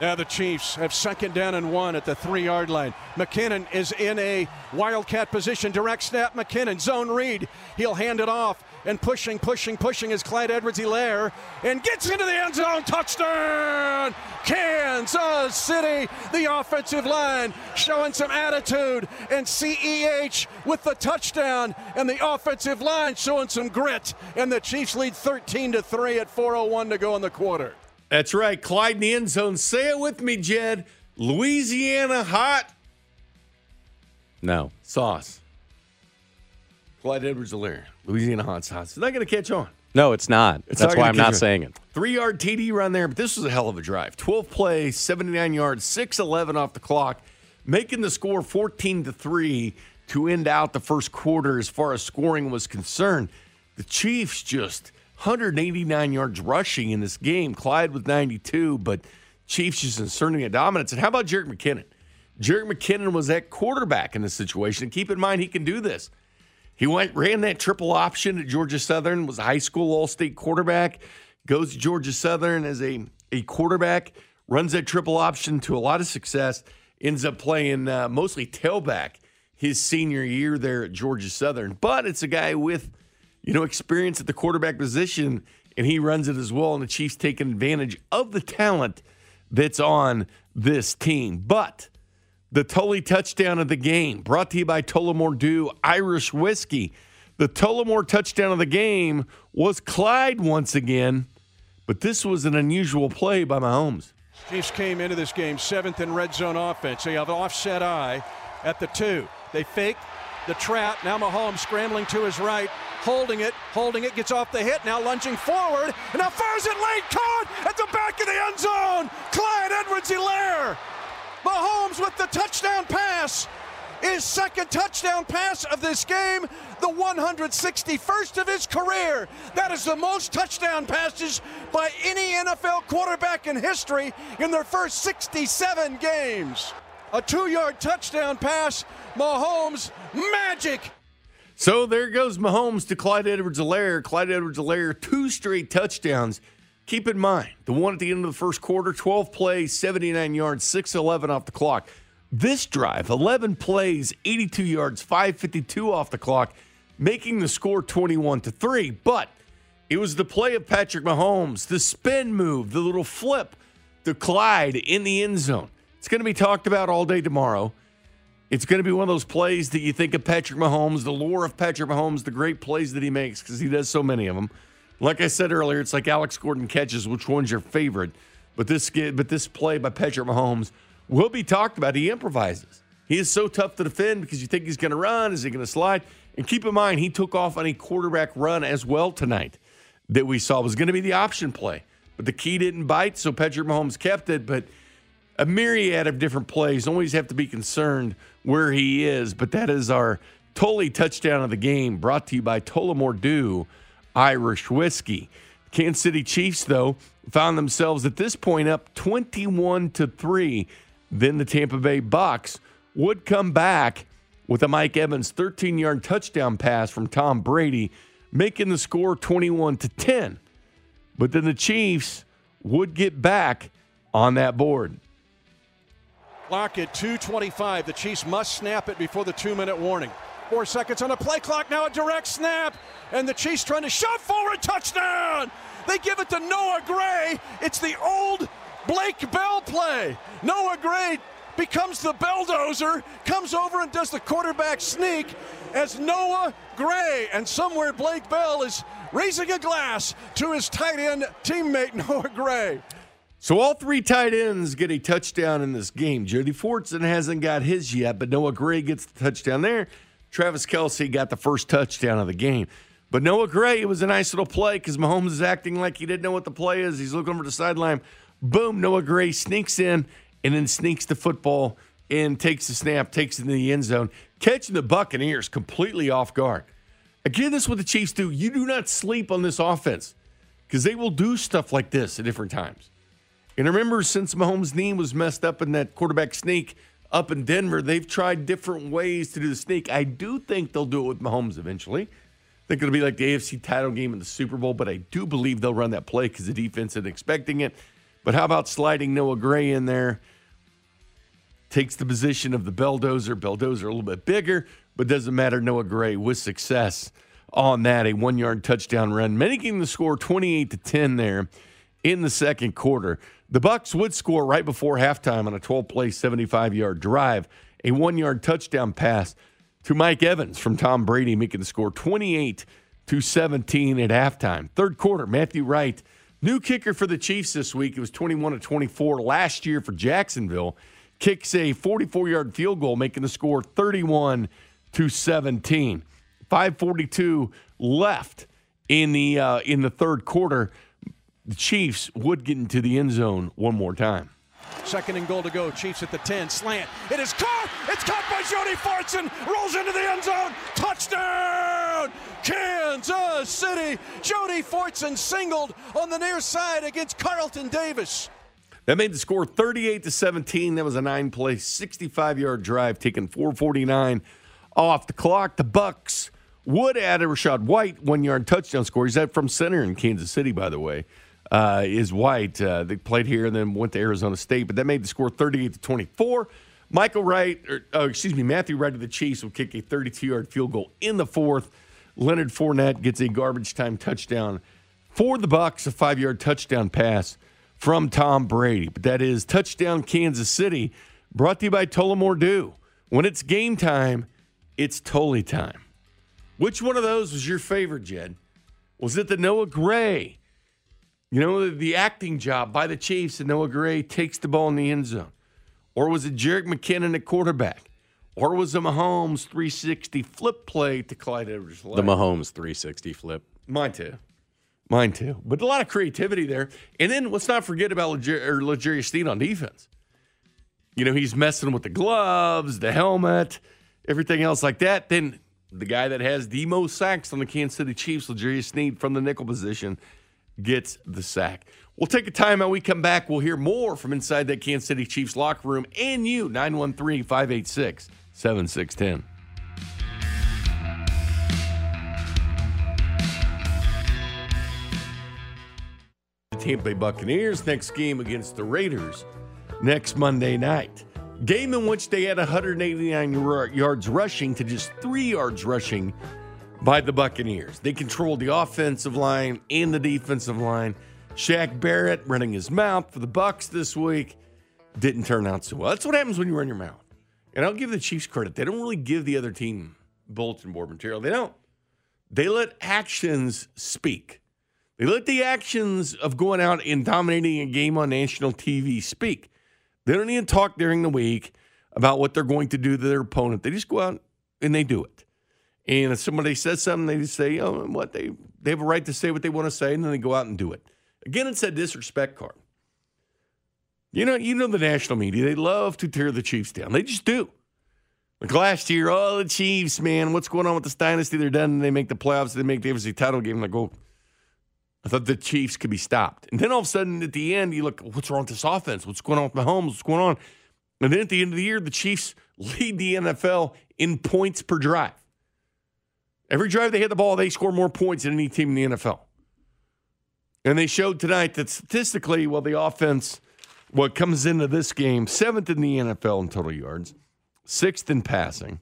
Now the Chiefs have second down and one at the three yard line. McKinnon is in a wildcat position. Direct snap, McKinnon. Zone read. He'll hand it off. And pushing, pushing, pushing is Clyde Edwards Helaire. And gets into the end zone. Touchdown! Kansas City. The offensive line showing some attitude. And CEH with the touchdown. And the offensive line showing some grit. And the Chiefs lead 13 to 3 at 4.01 to go in the quarter. That's right. Clyde in the end zone. Say it with me, Jed. Louisiana hot No. sauce. Clyde Edwards Helaire. Louisiana hot sauce. It's not going to catch on. No, it's not. It's That's not why I'm not on. saying it. Three yard TD run there, but this was a hell of a drive. 12 plays, 79 yards, 6 11 off the clock, making the score 14 to 3 to end out the first quarter as far as scoring was concerned. The Chiefs just 189 yards rushing in this game. Clyde with 92, but Chiefs just inserting a dominance. And how about Jerick McKinnon? Jerick McKinnon was that quarterback in this situation. And keep in mind, he can do this. He went ran that triple option at Georgia Southern, was a high school all-state quarterback, goes to Georgia Southern as a, a quarterback, runs that triple option to a lot of success, ends up playing uh, mostly tailback his senior year there at Georgia Southern. But it's a guy with, you know, experience at the quarterback position, and he runs it as well. And the Chiefs taking advantage of the talent that's on this team. But the Tully touchdown of the game, brought to you by Tullamore Dew Irish Whiskey. The Tullamore touchdown of the game was Clyde once again, but this was an unusual play by Mahomes. Chiefs came into this game seventh in red zone offense. They have offset I at the two. They fake the trap. Now Mahomes scrambling to his right, holding it, holding it, gets off the hit. Now lunging forward, and now fires it late. Caught at the back of the end zone. Clyde Edwards Helaire. Mahomes with the touchdown pass. His second touchdown pass of this game, the 161st of his career. That is the most touchdown passes by any NFL quarterback in history in their first 67 games. A two yard touchdown pass. Mahomes, magic. So there goes Mahomes to Clyde Edwards Helaire. Clyde Edwards Helaire, two straight touchdowns. Keep in mind, the one at the end of the first quarter, 12 plays, 79 yards, 6 11 off the clock. This drive, 11 plays, 82 yards, 552 off the clock, making the score 21 to 3. But it was the play of Patrick Mahomes, the spin move, the little flip to Clyde in the end zone. It's going to be talked about all day tomorrow. It's going to be one of those plays that you think of Patrick Mahomes, the lore of Patrick Mahomes, the great plays that he makes because he does so many of them. Like I said earlier, it's like Alex Gordon catches. Which one's your favorite? But this but this play by Patrick Mahomes will be talked about. He improvises. He is so tough to defend because you think he's going to run. Is he going to slide? And keep in mind, he took off on a quarterback run as well tonight that we saw was going to be the option play. But the key didn't bite, so Patrick Mahomes kept it. But a myriad of different plays. Always have to be concerned where he is. But that is our Tully touchdown of the game brought to you by Tullamore Dew Irish Whiskey. Kansas City Chiefs, though, found themselves at this point up 21 to 3. Then the Tampa Bay Bucks would come back with a Mike Evans 13 yard touchdown pass from Tom Brady, making the score 21 to 10. But then the Chiefs would get back on that board. Clock at 225. The Chiefs must snap it before the two minute warning. Four seconds on the play clock. Now a direct snap. And the Chiefs trying to shove forward. Touchdown. They give it to Noah Gray. It's the old Blake Bell play. Noah Gray becomes the belldozer, comes over and does the quarterback sneak as Noah Gray. And somewhere Blake Bell is raising a glass to his tight end teammate, Noah Gray. So all three tight ends get a touchdown in this game. Jody Fortson hasn't got his yet, but Noah Gray gets the touchdown there. Travis Kelce got the first touchdown of the game. But Noah Gray, it was a nice little play because Mahomes is acting like he didn't know what the play is. He's looking over the sideline. Boom, Noah Gray sneaks in and then sneaks the football and takes the snap, takes it in the end zone, catching the Buccaneers completely off guard. Again, this is what the Chiefs do. You do not sleep on this offense because they will do stuff like this at different times. And remember, since Mahomes' knee was messed up in that quarterback sneak up in Denver, they've tried different ways to do the sneak. I do think they'll do it with Mahomes eventually. I think it'll be like the AFC title game in the Super Bowl, but I do believe they'll run that play because the defense isn't expecting it. But how about sliding Noah Gray in there? Takes the position of the Belldozer. Belldozer a little bit bigger, but doesn't matter. Noah Gray with success on that, a one yard touchdown run, making the score 28 to 10 there in the second quarter. The Bucks would score right before halftime on a 12-play, 75-yard drive, a one-yard touchdown pass to Mike Evans from Tom Brady, making the score 28 to 17 at halftime. Third quarter, Matthew Wright, new kicker for the Chiefs this week. It was 21 to 24 last year for Jacksonville. Kicks a 44-yard field goal, making the score 31 to 17. 5:42 left in the uh, in the third quarter the Chiefs would get into the end zone one more time. Second and goal to go. Chiefs at the 10. Slant. It is caught. It's caught by Jody Fortson. Rolls into the end zone. Touchdown! Kansas City. Jody Fortson singled on the near side against Carlton Davis. That made the score 38 to 17. That was a nine play, 65 yard drive, taking 449 off the clock. The Bucks would add a Rachaad White one yard touchdown score. He's at from center in Kansas City, by the way uh, is White. Uh, they played here and then went to Arizona State, but that made the score 38 to 24. Michael Wright, or, uh, excuse me, Matthew Wright of the Chiefs will kick a 32 yard field goal in the fourth. Leonard Fournette gets a garbage time touchdown for the Bucks, a five yard touchdown pass from Tom Brady. But that is touchdown Kansas City, brought to you by Tullamore Dew. When it's game time, it's Tully time. Which one of those was your favorite, Jed? Was it the Noah Gray? You know, the acting job by the Chiefs and Noah Gray takes the ball in the end zone. Or was it Jerick McKinnon at quarterback? Or was it Mahomes 360 flip play to Clyde Edwards? The Mahomes 360 flip. Mine too. Mine too. But a lot of creativity there. And then let's not forget about L'Jarius Sneed on defense. You know, he's messing with the gloves, the helmet, everything else like that. Then the guy that has the most sacks on the Kansas City Chiefs, L'Jarius Sneed from the nickel position, gets the sack. We'll take a time timeout. We come back. We'll hear more from inside that Kansas City Chiefs locker room and you, 913 586 7610. The Tampa Bay Buccaneers next game against the Raiders next Monday night. Game in which they had 189 yards rushing to just three yards rushing by the Buccaneers. They controlled the offensive line and the defensive line. Shaq Barrett running his mouth for the Bucks this week didn't turn out so well. That's what happens when you run your mouth. And I'll give the Chiefs credit. They don't really give the other team bulletin board material. They don't. They let actions speak. They let the actions of going out and dominating a game on national TV speak. They don't even talk during the week about what they're going to do to their opponent. They just go out and they do it. And if somebody says something, they just say, oh, what they they have a right to say what they want to say, and then they go out and do it. Again, it's a disrespect card. You know, you know the national media, they love to tear the Chiefs down. They just do. Like last year, oh, the Chiefs, man, what's going on with this dynasty? They're done. They make the playoffs. They make the AFC title game. Like, oh, I thought the Chiefs could be stopped. And then all of a sudden at the end, you look, what's wrong with this offense? What's going on with Mahomes? What's going on? And then at the end of the year, the Chiefs lead the NFL in points per drive. Every drive they hit the ball, they score more points than any team in the NFL. And they showed tonight that statistically, well, the offense, what comes into this game, seventh in the NFL in total yards, sixth in passing.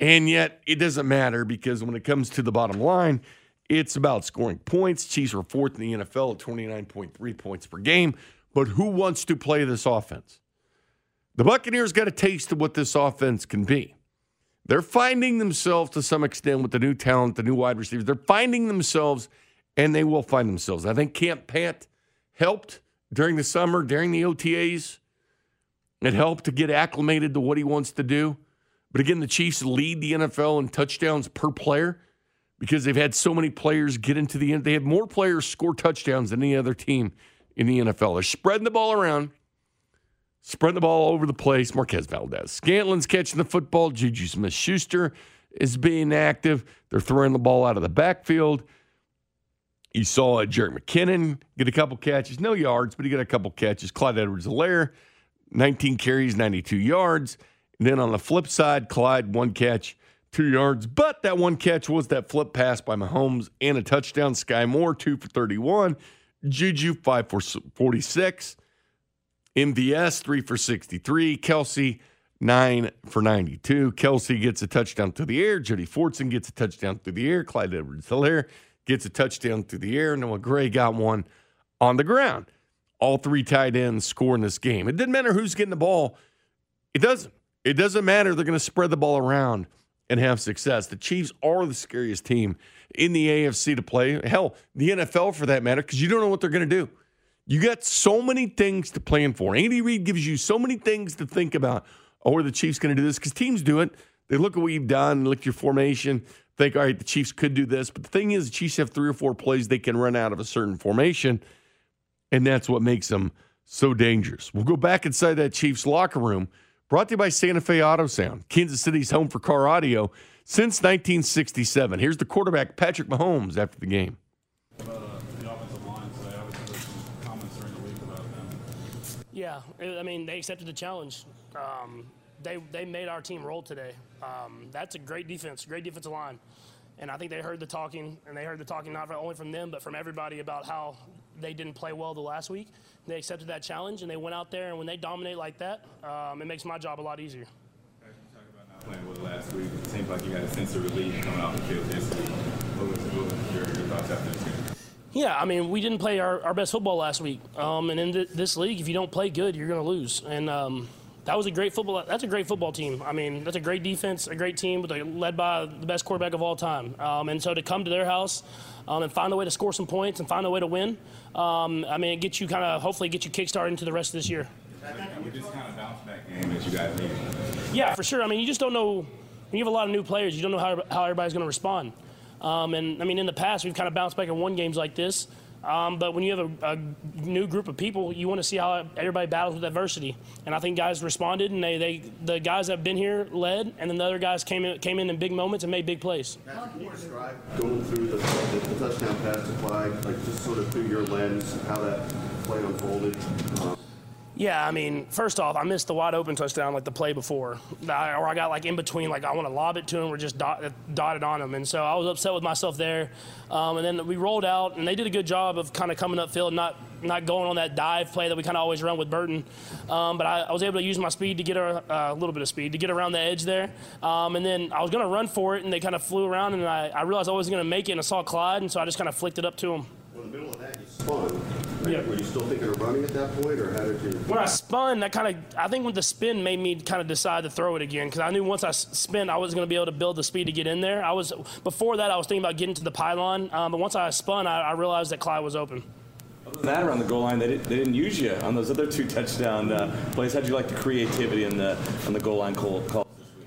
And yet it doesn't matter because when it comes to the bottom line, it's about scoring points. Chiefs were fourth in the NFL at 29.3 points per game. But who wants to play this offense? The Buccaneers got a taste of what this offense can be. They're finding themselves to some extent with the new talent, the new wide receivers. They're finding themselves, and they will find themselves. I think Camp Pant helped during the summer, during the OTAs. It helped to get acclimated to what he wants to do. But again, the Chiefs lead the NFL in touchdowns per player because they've had so many players get into the end. They have more players score touchdowns than any other team in the NFL. They're spreading the ball around, spreading the ball over the place. Marquez Valdes. Scantling's catching the football. Juju Smith Schuster is being active. They're throwing the ball out of the backfield. You saw Jerick McKinnon get a couple catches, no yards, but he got a couple catches. Clyde Edwards Helaire, 19 carries, 92 yards. And then on the flip side, Clyde, one catch, two yards. But that one catch was that flip pass by Mahomes and a touchdown. Skyy Moore, two for 31. Juju, five for 46. MVS, three for 63. Kelce, nine for 92. Kelce gets a touchdown through the air. Jody Fortson gets a touchdown through the air. Clyde Edwards Helaire gets a touchdown through the air. Noah Gray got one on the ground. All three tight ends score in this game. It didn't matter who's getting the ball. It doesn't. It doesn't matter. They're going to spread the ball around and have success. The Chiefs are the scariest team in the AFC to play. Hell, the NFL for that matter, because you don't know what they're going to do. You got so many things to plan for. Andy Reid gives you so many things to think about. Oh, are the Chiefs going to do this? Because teams do it. They look at what you've done, look at your formation, think, all right, the Chiefs could do this. But the thing is, the Chiefs have three or four plays they can run out of a certain formation, and that's what makes them so dangerous. We'll go back inside that Chiefs locker room. Brought to you by Santa Fe Auto Sound, Kansas City's home for car audio since 1967. Here's the quarterback, Patrick Mahomes, after the game. Yeah, I mean, they accepted the challenge. Um, they, they made our team roll today. Um, that's a great defense, great defensive line. And I think they heard the talking, and they heard the talking not only from them, but from everybody about how they didn't play well the last week. They accepted that challenge, and they went out there, and when they dominate like that, um, it makes my job a lot easier. Playing with last week, it seems like you a sense of relief coming off the field this week. What was, your thoughts after this game? Yeah, I mean, we didn't play our, our best football last week. Um, and in th- this league, if you don't play good, you're going to lose. And um, that was a great football. That's a great football team. I mean, that's a great defense, a great team, with a, led by the best quarterback of all time. Um, and so to come to their house um, and find a way to score some points and find a way to win, um, I mean, it gets you kind of hopefully get you kickstarted into the rest of this year. We just kind of bounce back game that you guys needed. Yeah, for sure. I mean, you just don't know when you have a lot of new players. You don't know how how everybody's going to respond. Um, and I mean, in the past, we've kind of bounced back and won games like this. Um, but when you have a, a, new group of people, you want to see how everybody battles with adversity. And I think guys responded, and they, they the guys that have been here led, and then the other guys came in, came in in big moments and made big plays. Can you describe going through the, the, touchdown pass to like just sort of through your lens, how that play unfolded? Um, yeah, I mean, first off, I missed the wide open touchdown like the play before, I, or I got like in between, like I want to lob it to him or just dot, dotted on him, and so I was upset with myself there. Um, and then we rolled out, and they did a good job of kind of coming upfield, not not going on that dive play that we kind of always run with Burton. Um, but I, I, was able to use my speed to get a, a, little bit of speed to get around the edge there. Um, and then I was going to run for it, and they kind of flew around, and I, I realized I wasn't going to make it, and I saw Clyde, and so I just kind of flicked it up to him. Well, in the middle of that, you spun. Yeah. Were you still thinking of running at that point, or how did you? When I spun, that kind of, I think when the spin made me kind of decide to throw it again because I knew once I spun, I was going to be able to build the speed to get in there. I was before that, I was thinking about getting to the pylon, um, but once I spun, I, I realized that Clyde was open. Other than that, around the goal line, they, did, they didn't use you on those other two touchdown uh, plays. How'd you like the creativity in the on the goal line call? call?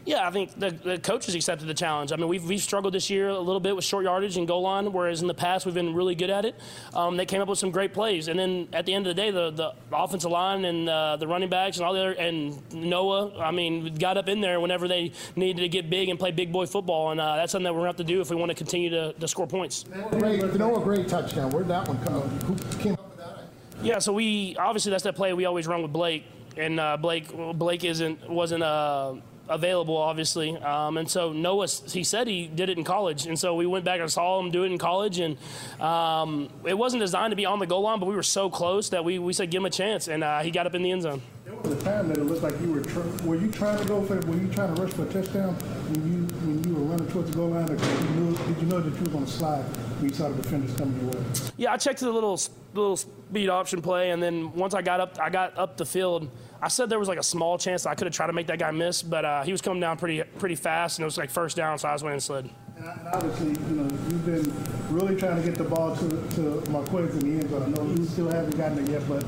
Yeah, I think the, the coaches accepted the challenge. I mean, we've, we've struggled this year a little bit with short yardage and goal line, whereas in the past we've been really good at it. Um, they came up with some great plays, and then at the end of the day, the, the offensive line and uh, the running backs and all the other and Noah, I mean, got up in there whenever they needed to get big and play big boy football, and uh, that's something that we're going to have to do if we want to continue to, to score points. Great, Noah Gray touchdown. Where'd that one come? Who came up with that? Yeah, so we obviously that's that play we always run with Blake, and uh, Blake Blake isn't wasn't uh, available obviously, um, and so Noah he said he did it in college, and so we went back and saw him do it in college, and um, it wasn't designed to be on the goal line, but we were so close that we, we said give him a chance, and uh, he got up in the end zone. There was a time that it looked like you were tr- were you trying to go for were you trying to rush for a touchdown when you when you were running towards the goal line, or did you know, did you know that you were going to slide when you saw the defenders coming your way? Yeah, I checked the little little speed option play, and then once I got up, I got up the field. I said there was like a small chance I could have tried to make that guy miss, but uh, he was coming down pretty pretty fast, and it was like first down, so I was went and slid. And, and obviously, you know, you've been really trying to get the ball to to Marquez in the end zone. I know you still haven't gotten it yet, but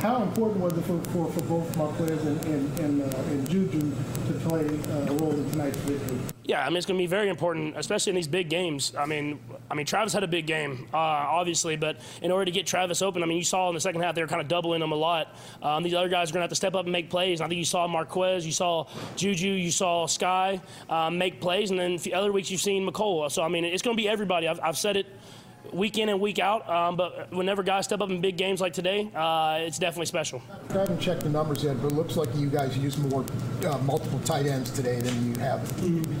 how important was it for, for, for both Marquez and and, and, uh, and Juju to play uh, a role in tonight's victory? Yeah, I mean it's going to be very important, especially in these big games. I mean, I mean Travis had a big game, uh, obviously, but in order to get Travis open, I mean you saw in the second half they were kind of doubling him a lot. Um, these other guys are going to have to step up and make plays. And I think you saw Marquez, you saw Juju, you saw Skyy um, make plays, and then the other weeks you've seen McCullough. So I mean it's going to be everybody. I've, I've said it week in and week out. Um, but whenever guys step up in big games like today, uh, it's definitely special. I haven't checked the numbers yet, but it looks like you guys use more uh, multiple tight ends today than you have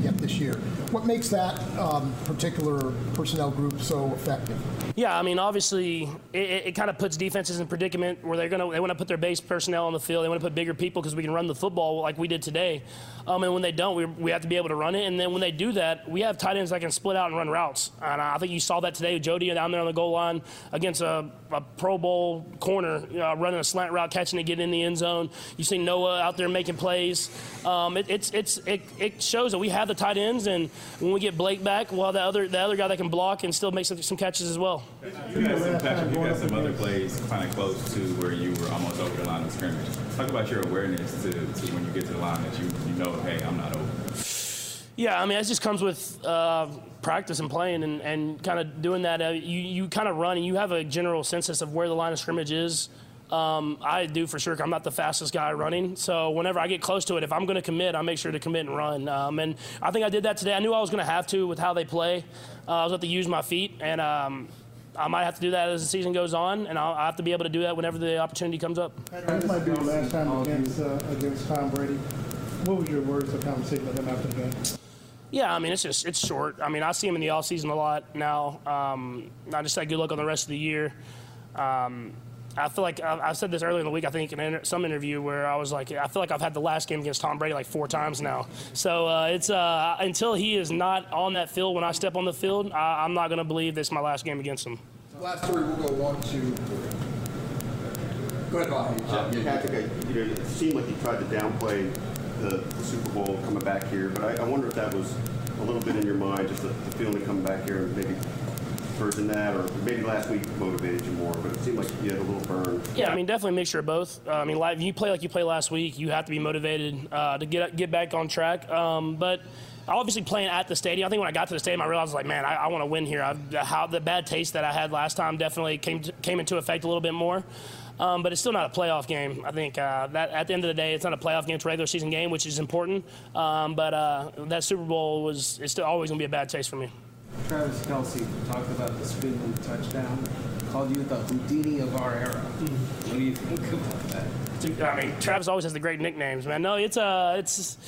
yet this year. What makes that um, particular personnel group so effective? Yeah, I mean, obviously, it, it kind of puts defenses in predicament where they're gonna they want to put their base personnel on the field. They want to put bigger people because we can run the football like we did today. Um, and when they don't, we, we have to be able to run it. And then when they do that, we have tight ends that can split out and run routes. And I think you saw that today. Jody down there on the goal line against a, a Pro Bowl corner, running a slant route, catching it, getting in the end zone. You see Noah out there making plays. Um, it, it's it's it, it shows that we have the tight ends, and when we get Blake back, well, the other the other guy that can block and still make some, some catches as well. You had some, Patrick, you some other plays kind of close to where you were almost over the line of scrimmage. Talk about your awareness to, to when you get to the line that you, you know, hey, I'm not over. Yeah, I mean, it just comes with uh, practice and playing and, and kind of doing that. Uh, you you kind of run and you have a general census of where the line of scrimmage is. Um, I do for sure. I'm not the fastest guy running, so whenever I get close to it, if I'm going to commit, I make sure to commit and run. Um, and I think I did that today. I knew I was going to have to with how they play. Uh, I was going to use my feet, and um, I might have to do that as the season goes on, and I'll, I have to be able to do that whenever the opportunity comes up. This might be the last time against uh, against Tom Brady. What was your words of conversation with him after the game? Yeah, I mean it's just it's short. I mean I see him in the off season a lot now. Um, I just say good luck on the rest of the year. Um, I feel like I, I said this earlier in the week. I think in inter- some interview where I was like, I feel like I've had the last game against Tom Brady like four times now. So uh, it's uh, until he is not on that field when I step on the field, I, I'm not going to believe this is my last game against him. Last three, we'll go one, two, three. Go ahead, Bobby. Uh, Patrick, I, you know, it seemed like you tried to downplay the, the Super Bowl coming back here, but I, I wonder if that was a little bit in your mind, just the, the feeling of coming back here, and maybe versus that, or maybe last week motivated you more, but it seemed like you had a little burn. Yeah, I mean, definitely a mixture of both. Uh, I mean, live, you play like you played last week, you have to be motivated uh, to get get back on track. Um, but obviously, playing at the stadium, I think when I got to the stadium, I realized like, man, I, I want to win here. I, how the bad taste that I had last time definitely came to, came into effect a little bit more. Um, but it's still not a playoff game. I think uh, that at the end of the day, it's not a playoff game. It's a regular season game, which is important. Um, but uh, that Super Bowl was it's still always going to be a bad taste for me. Travis Kelce talked about the spinning touchdown, called you the Houdini of our era. What do you think about that? I mean, Travis always has the great nicknames, man. No, it's uh, it's.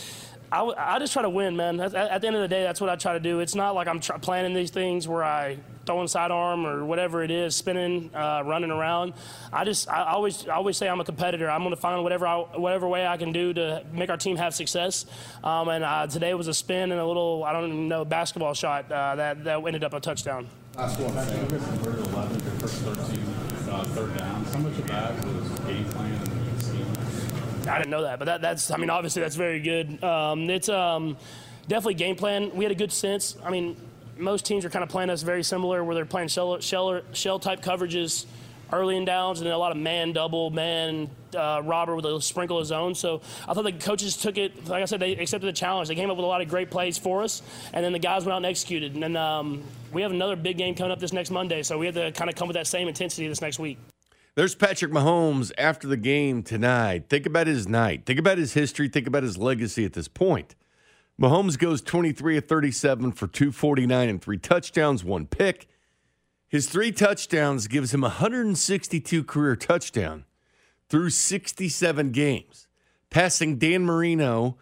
I, I just try to win, man. At, at the end of the day, that's what I try to do. It's not like I'm try, planning these things where I throwing sidearm or whatever it is, spinning, uh, running around. I just, I always, I always say I'm a competitor. I'm going to find whatever, I, whatever way I can do to make our team have success. Um, and uh, today was a spin and a little, I don't even know, basketball shot uh, that that ended up a touchdown. Last one. I think it's 11, your first 13 uh, third downs. How much of that was game plan and scheme? I didn't know that, but that, that's, I mean, obviously that's very good. Um, it's um, definitely game plan. We had a good sense. I mean, most teams are kind of playing us very similar, where they're playing shell, shell, shell type coverages early in downs, and then a lot of man double, man uh, Robert with a sprinkle of own. So I thought the coaches took it. Like I said, they accepted the challenge. They came up with a lot of great plays for us, and then the guys went out and executed. And then um, we have another big game coming up this next Monday, so we have to kind of come with that same intensity this next week. There's Patrick Mahomes after the game tonight. Think about his night. Think about his history. Think about his legacy at this point. Mahomes goes 23 of 37 for 249 and three touchdowns, one pick. His three touchdowns gives him 162 career touchdown through 67 games, passing Dan Marino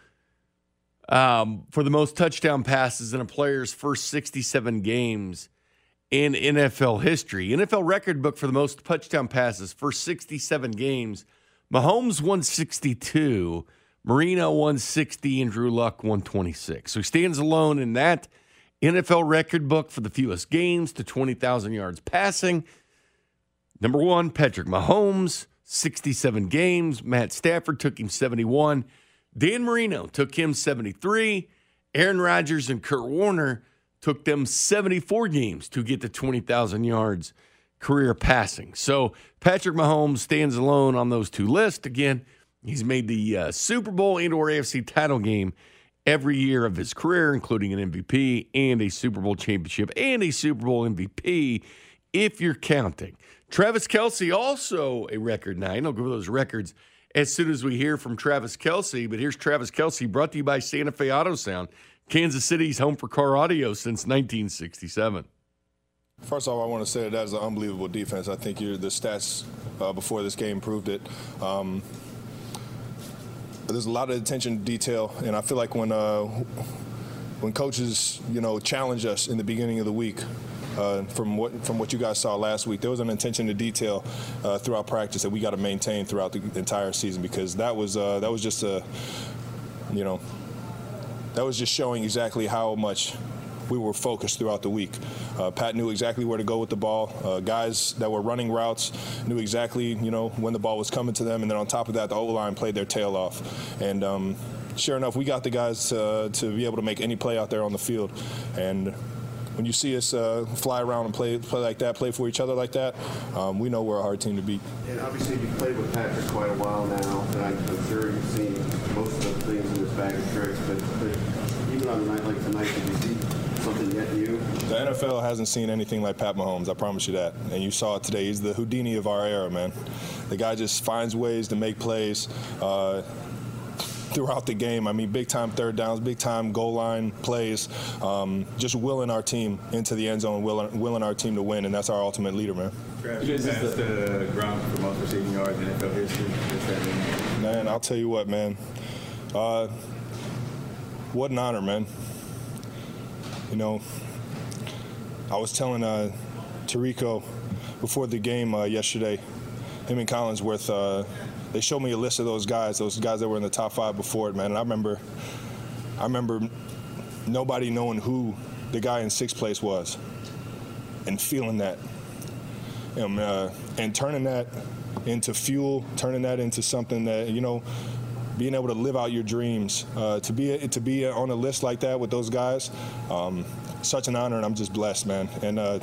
um, for the most touchdown passes in a player's first 67 games in NFL history. NFL record book for the most touchdown passes for 67 games. Mahomes 162, Marino 160, and Drew Luck 126. So he stands alone in that NFL record book for the fewest games to 20,000 yards passing. Number one, Patrick Mahomes, 67 games. Matt Stafford took him 71. Dan Marino took him 73. Aaron Rodgers and Kurt Warner took them 74 games to get to 20,000 yards career passing. So Patrick Mahomes stands alone on those two lists. Again, he's made the uh, Super Bowl and or AFC title game every year of his career, including an MVP and a Super Bowl championship and a Super Bowl MVP, if you're counting. Travis Kelce also a record nine. I'll go over those records as soon as we hear from Travis Kelce. But here's Travis Kelce, brought to you by Santa Fe Auto Sound. Kansas City's home for car audio since 1967. First of all, I want to say that that is an unbelievable defense. I think the stats uh, before this game proved it. Um, there's a lot of attention to detail, and I feel like when uh, when coaches, you know, challenge us in the beginning of the week, uh, from what from what you guys saw last week, there was an attention to detail uh, throughout practice that we got to maintain throughout the entire season because that was uh, that was just a, you know, that was just showing exactly how much we were focused throughout the week. Uh, Pat knew exactly where to go with the ball. Uh, guys that were running routes knew exactly, you know, when the ball was coming to them. And then on top of that, the O line played their tail off. And um, sure enough, we got the guys uh, to be able to make any play out there on the field. And when you see us uh, fly around and play play like that, play for each other like that, um, we know we're a hard team to beat. And obviously, you've played with Patrick quite a while now, and I'm sure you've seen most of the things in his bag of tricks. But, but even on a night like tonight, did you see something yet new? The NFL hasn't seen anything like Pat Mahomes. I promise you that. And you saw it today. He's the Houdini of our era, man. The guy just finds ways to make plays. Uh, throughout the game. I mean, big time third downs, big time goal line plays, um, just willing our team into the end zone, willing, willing our team to win, and that's our ultimate leader, man. You passed the ground for most receiving yards in NFL history. Man, I'll tell you what, man. Uh, what an honor, man. You know, I was telling uh, Tirico before the game uh, yesterday, him and Collinsworth, uh, they showed me a list of those guys, those guys that were in the top five before it, man. And I remember, I remember nobody knowing who the guy in sixth place was, and feeling that, and, uh, and turning that into fuel, turning that into something that you know, being able to live out your dreams, uh, to be to be on a list like that with those guys, um, such an honor, and I'm just blessed, man. And uh,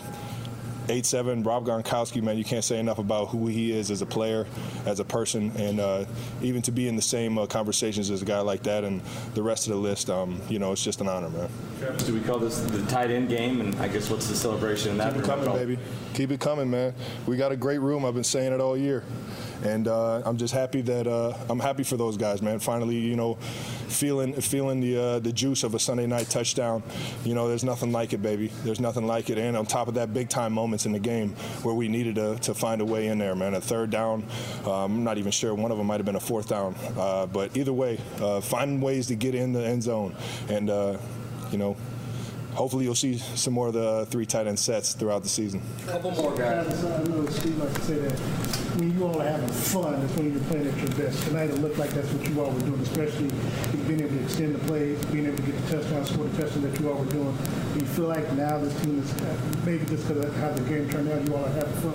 eight seven Rob Gronkowski, man, you can't say enough about who he is as a player, as a person, and uh, even to be in the same uh, conversations as a guy like that and the rest of the list, um, you know, it's just an honor, man. Do we call this the tight end game? And I guess what's the celebration in that? Keep it coming, baby. Keep it coming, man. We got a great room. I've been saying it all year, and uh, I'm just happy that uh, I'm happy for those guys, man. Finally, you know, feeling feeling the uh, the juice of a Sunday night touchdown. You know, there's nothing like it, baby. There's nothing like it. And on top of that, big time moments in the game where we needed to, to find a way in there, man. A third down. Um, I'm not even sure. One of them might have been a fourth down. Uh, but either way, uh, finding ways to get in the end zone, and uh, you know, hopefully you'll see some more of the three tight end sets throughout the season. A couple more guys. I know Steve likes to say that when you all are having fun, that's when you're playing at your best. Tonight it looked like that's what you all were doing, especially being able to extend the play, being able to get the touchdown, score the touchdown that you all were doing. Do you feel like now this team is maybe just because of how the game turned out, you all are having fun?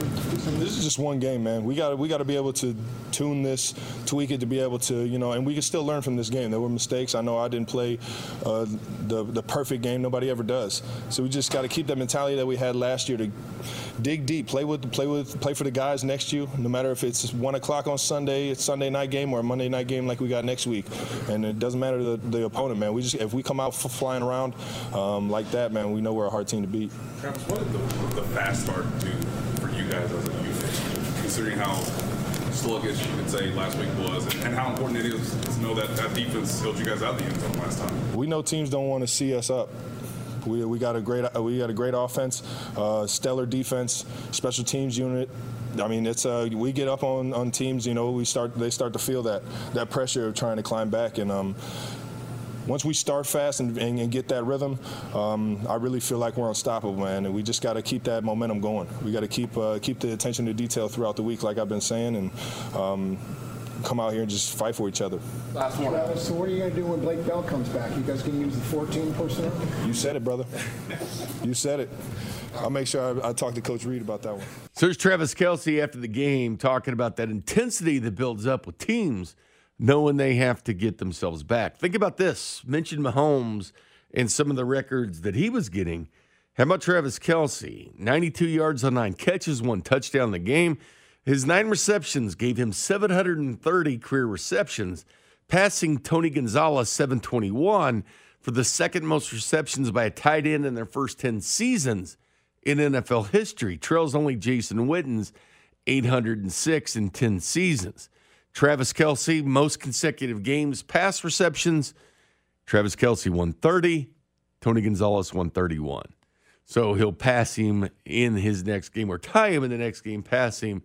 This is just one game, man. We got we got to be able to tune this, tweak it to be able to, you know, and we can still learn from this game. There were mistakes. I know I didn't play uh, the the perfect game. Nobody ever does. So we just got to keep that mentality that we had last year to dig deep, play with, play with, play for the guys next to you. No matter if it's one o'clock on Sunday, it's Sunday night game, or a Monday night game like we got next week. And it doesn't matter the, the opponent, man. We just if we come out f- flying around um, like that, man, we know we're a hard team to beat. Travis, what did the, the fast start do for you guys as a unit, considering how sluggish you could say last week was, and, and how important it is to know that that defense held you guys out the end zone last time? We know teams don't want to see us up. We, we got a great we got a great offense, uh, stellar defense, special teams unit. I mean, it's uh, we get up on, on teams. You know, we start they start to feel that that pressure of trying to climb back, and um, once we start fast and, and, and get that rhythm, um, I really feel like we're unstoppable, man. And we just got to keep that momentum going. We got to keep uh, keep the attention to detail throughout the week, like I've been saying, and. Um, come out here and just fight for each other. Last one. Travis, so what are you going to do when Blake Bell comes back? You guys going to use the 14 personnel? You said it, brother. You said it. I'll make sure I, I talk to Coach Reid about that one. So there's Travis Kelce after the game talking about that intensity that builds up with teams knowing they have to get themselves back. Think about this. Mentioned Mahomes and some of the records that he was getting. How about Travis Kelce? 92 yards on nine catches, one touchdown in the game. His nine receptions gave him 730 career receptions, passing Tony Gonzalez 721 for the second most receptions by a tight end in their first 10 seasons in NFL history. Trails only Jason Witten's 806 in 10 seasons. Travis Kelce, most consecutive games, pass receptions. Travis Kelce 130, Tony Gonzalez 131. So he'll pass him in his next game or tie him in the next game, pass him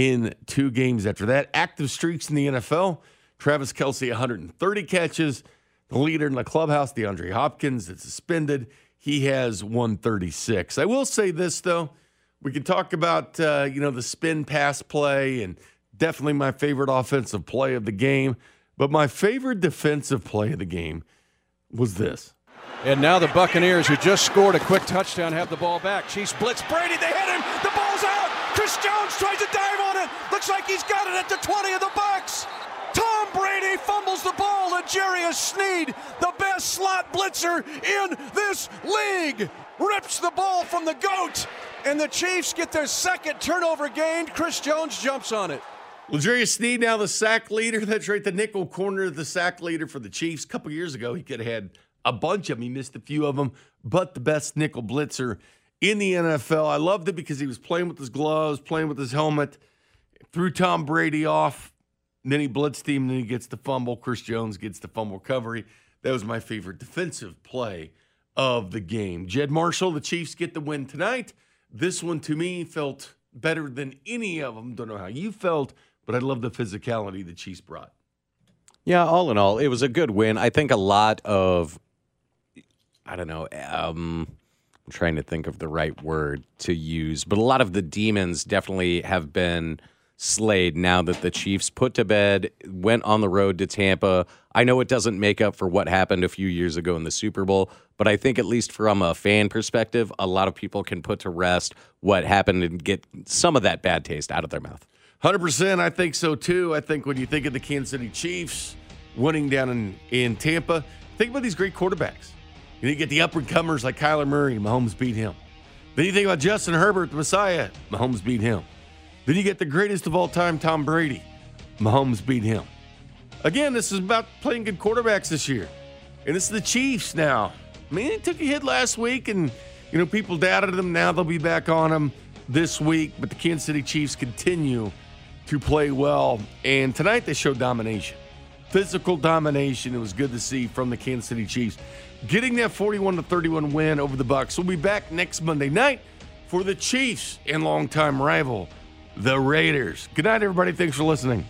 in two games after that. Active streaks in the NFL. Travis Kelce, 130 catches. The leader in the clubhouse, DeAndre Hopkins, is suspended. He has 136. I will say this, though. We can talk about, uh, you know, the spin pass play and definitely my favorite offensive play of the game. But my favorite defensive play of the game was this. And now the Buccaneers, who just scored a quick touchdown, have the ball back. Chiefs blitz Brady. They hit him. The ball's out. Chris Jones tries to. Looks like he's got it at the 20 of the Bucks. Tom Brady fumbles the ball. L'Jarius Sneed, the best slot blitzer in this league, rips the ball from the goat. And the Chiefs get their second turnover gained. Chris Jones jumps on it. L'Jarius Sneed now the sack leader. That's right, the nickel corner, of the sack leader for the Chiefs. A couple years ago, he could have had a bunch of them. He missed a few of them, but the best nickel blitzer in the NFL. I loved it because he was playing with his gloves, playing with his helmet, threw Tom Brady off. Then he blitzed him, then he gets the fumble. Chris Jones gets the fumble recovery. That was my favorite defensive play of the game. Jed Marshall, the Chiefs get the win tonight. This one to me felt better than any of them. Don't know how you felt, but I love the physicality the Chiefs brought. Yeah, all in all, it was a good win. I think a lot of, I don't know, um, I'm trying to think of the right word to use, but a lot of the demons definitely have been slayed now that the Chiefs put to bed, went on the road to Tampa. I know it doesn't make up for what happened a few years ago in the Super Bowl, but I think at least from a fan perspective, a lot of people can put to rest what happened and get some of that bad taste out of their mouth. 100%. I think so too. I think when you think of the Kansas City Chiefs winning down in, in Tampa, think about these great quarterbacks. You, get the upward comers like Kyler Murray, Mahomes beat him. Then you think about Justin Herbert, the Messiah, Mahomes beat him. Then you get the greatest of all time, Tom Brady, Mahomes beat him. Again, this is about playing good quarterbacks this year. And it's the Chiefs now. I mean, they took a hit last week and, you know, people doubted them. Now they'll be back on them this week. But the Kansas City Chiefs continue to play well. And tonight they showed domination, physical domination. It was good to see from the Kansas City Chiefs getting that 41 to 31 win over the Bucks. We'll be back next Monday night for the Chiefs and longtime rival, the Raiders. Good night, everybody. Thanks for listening.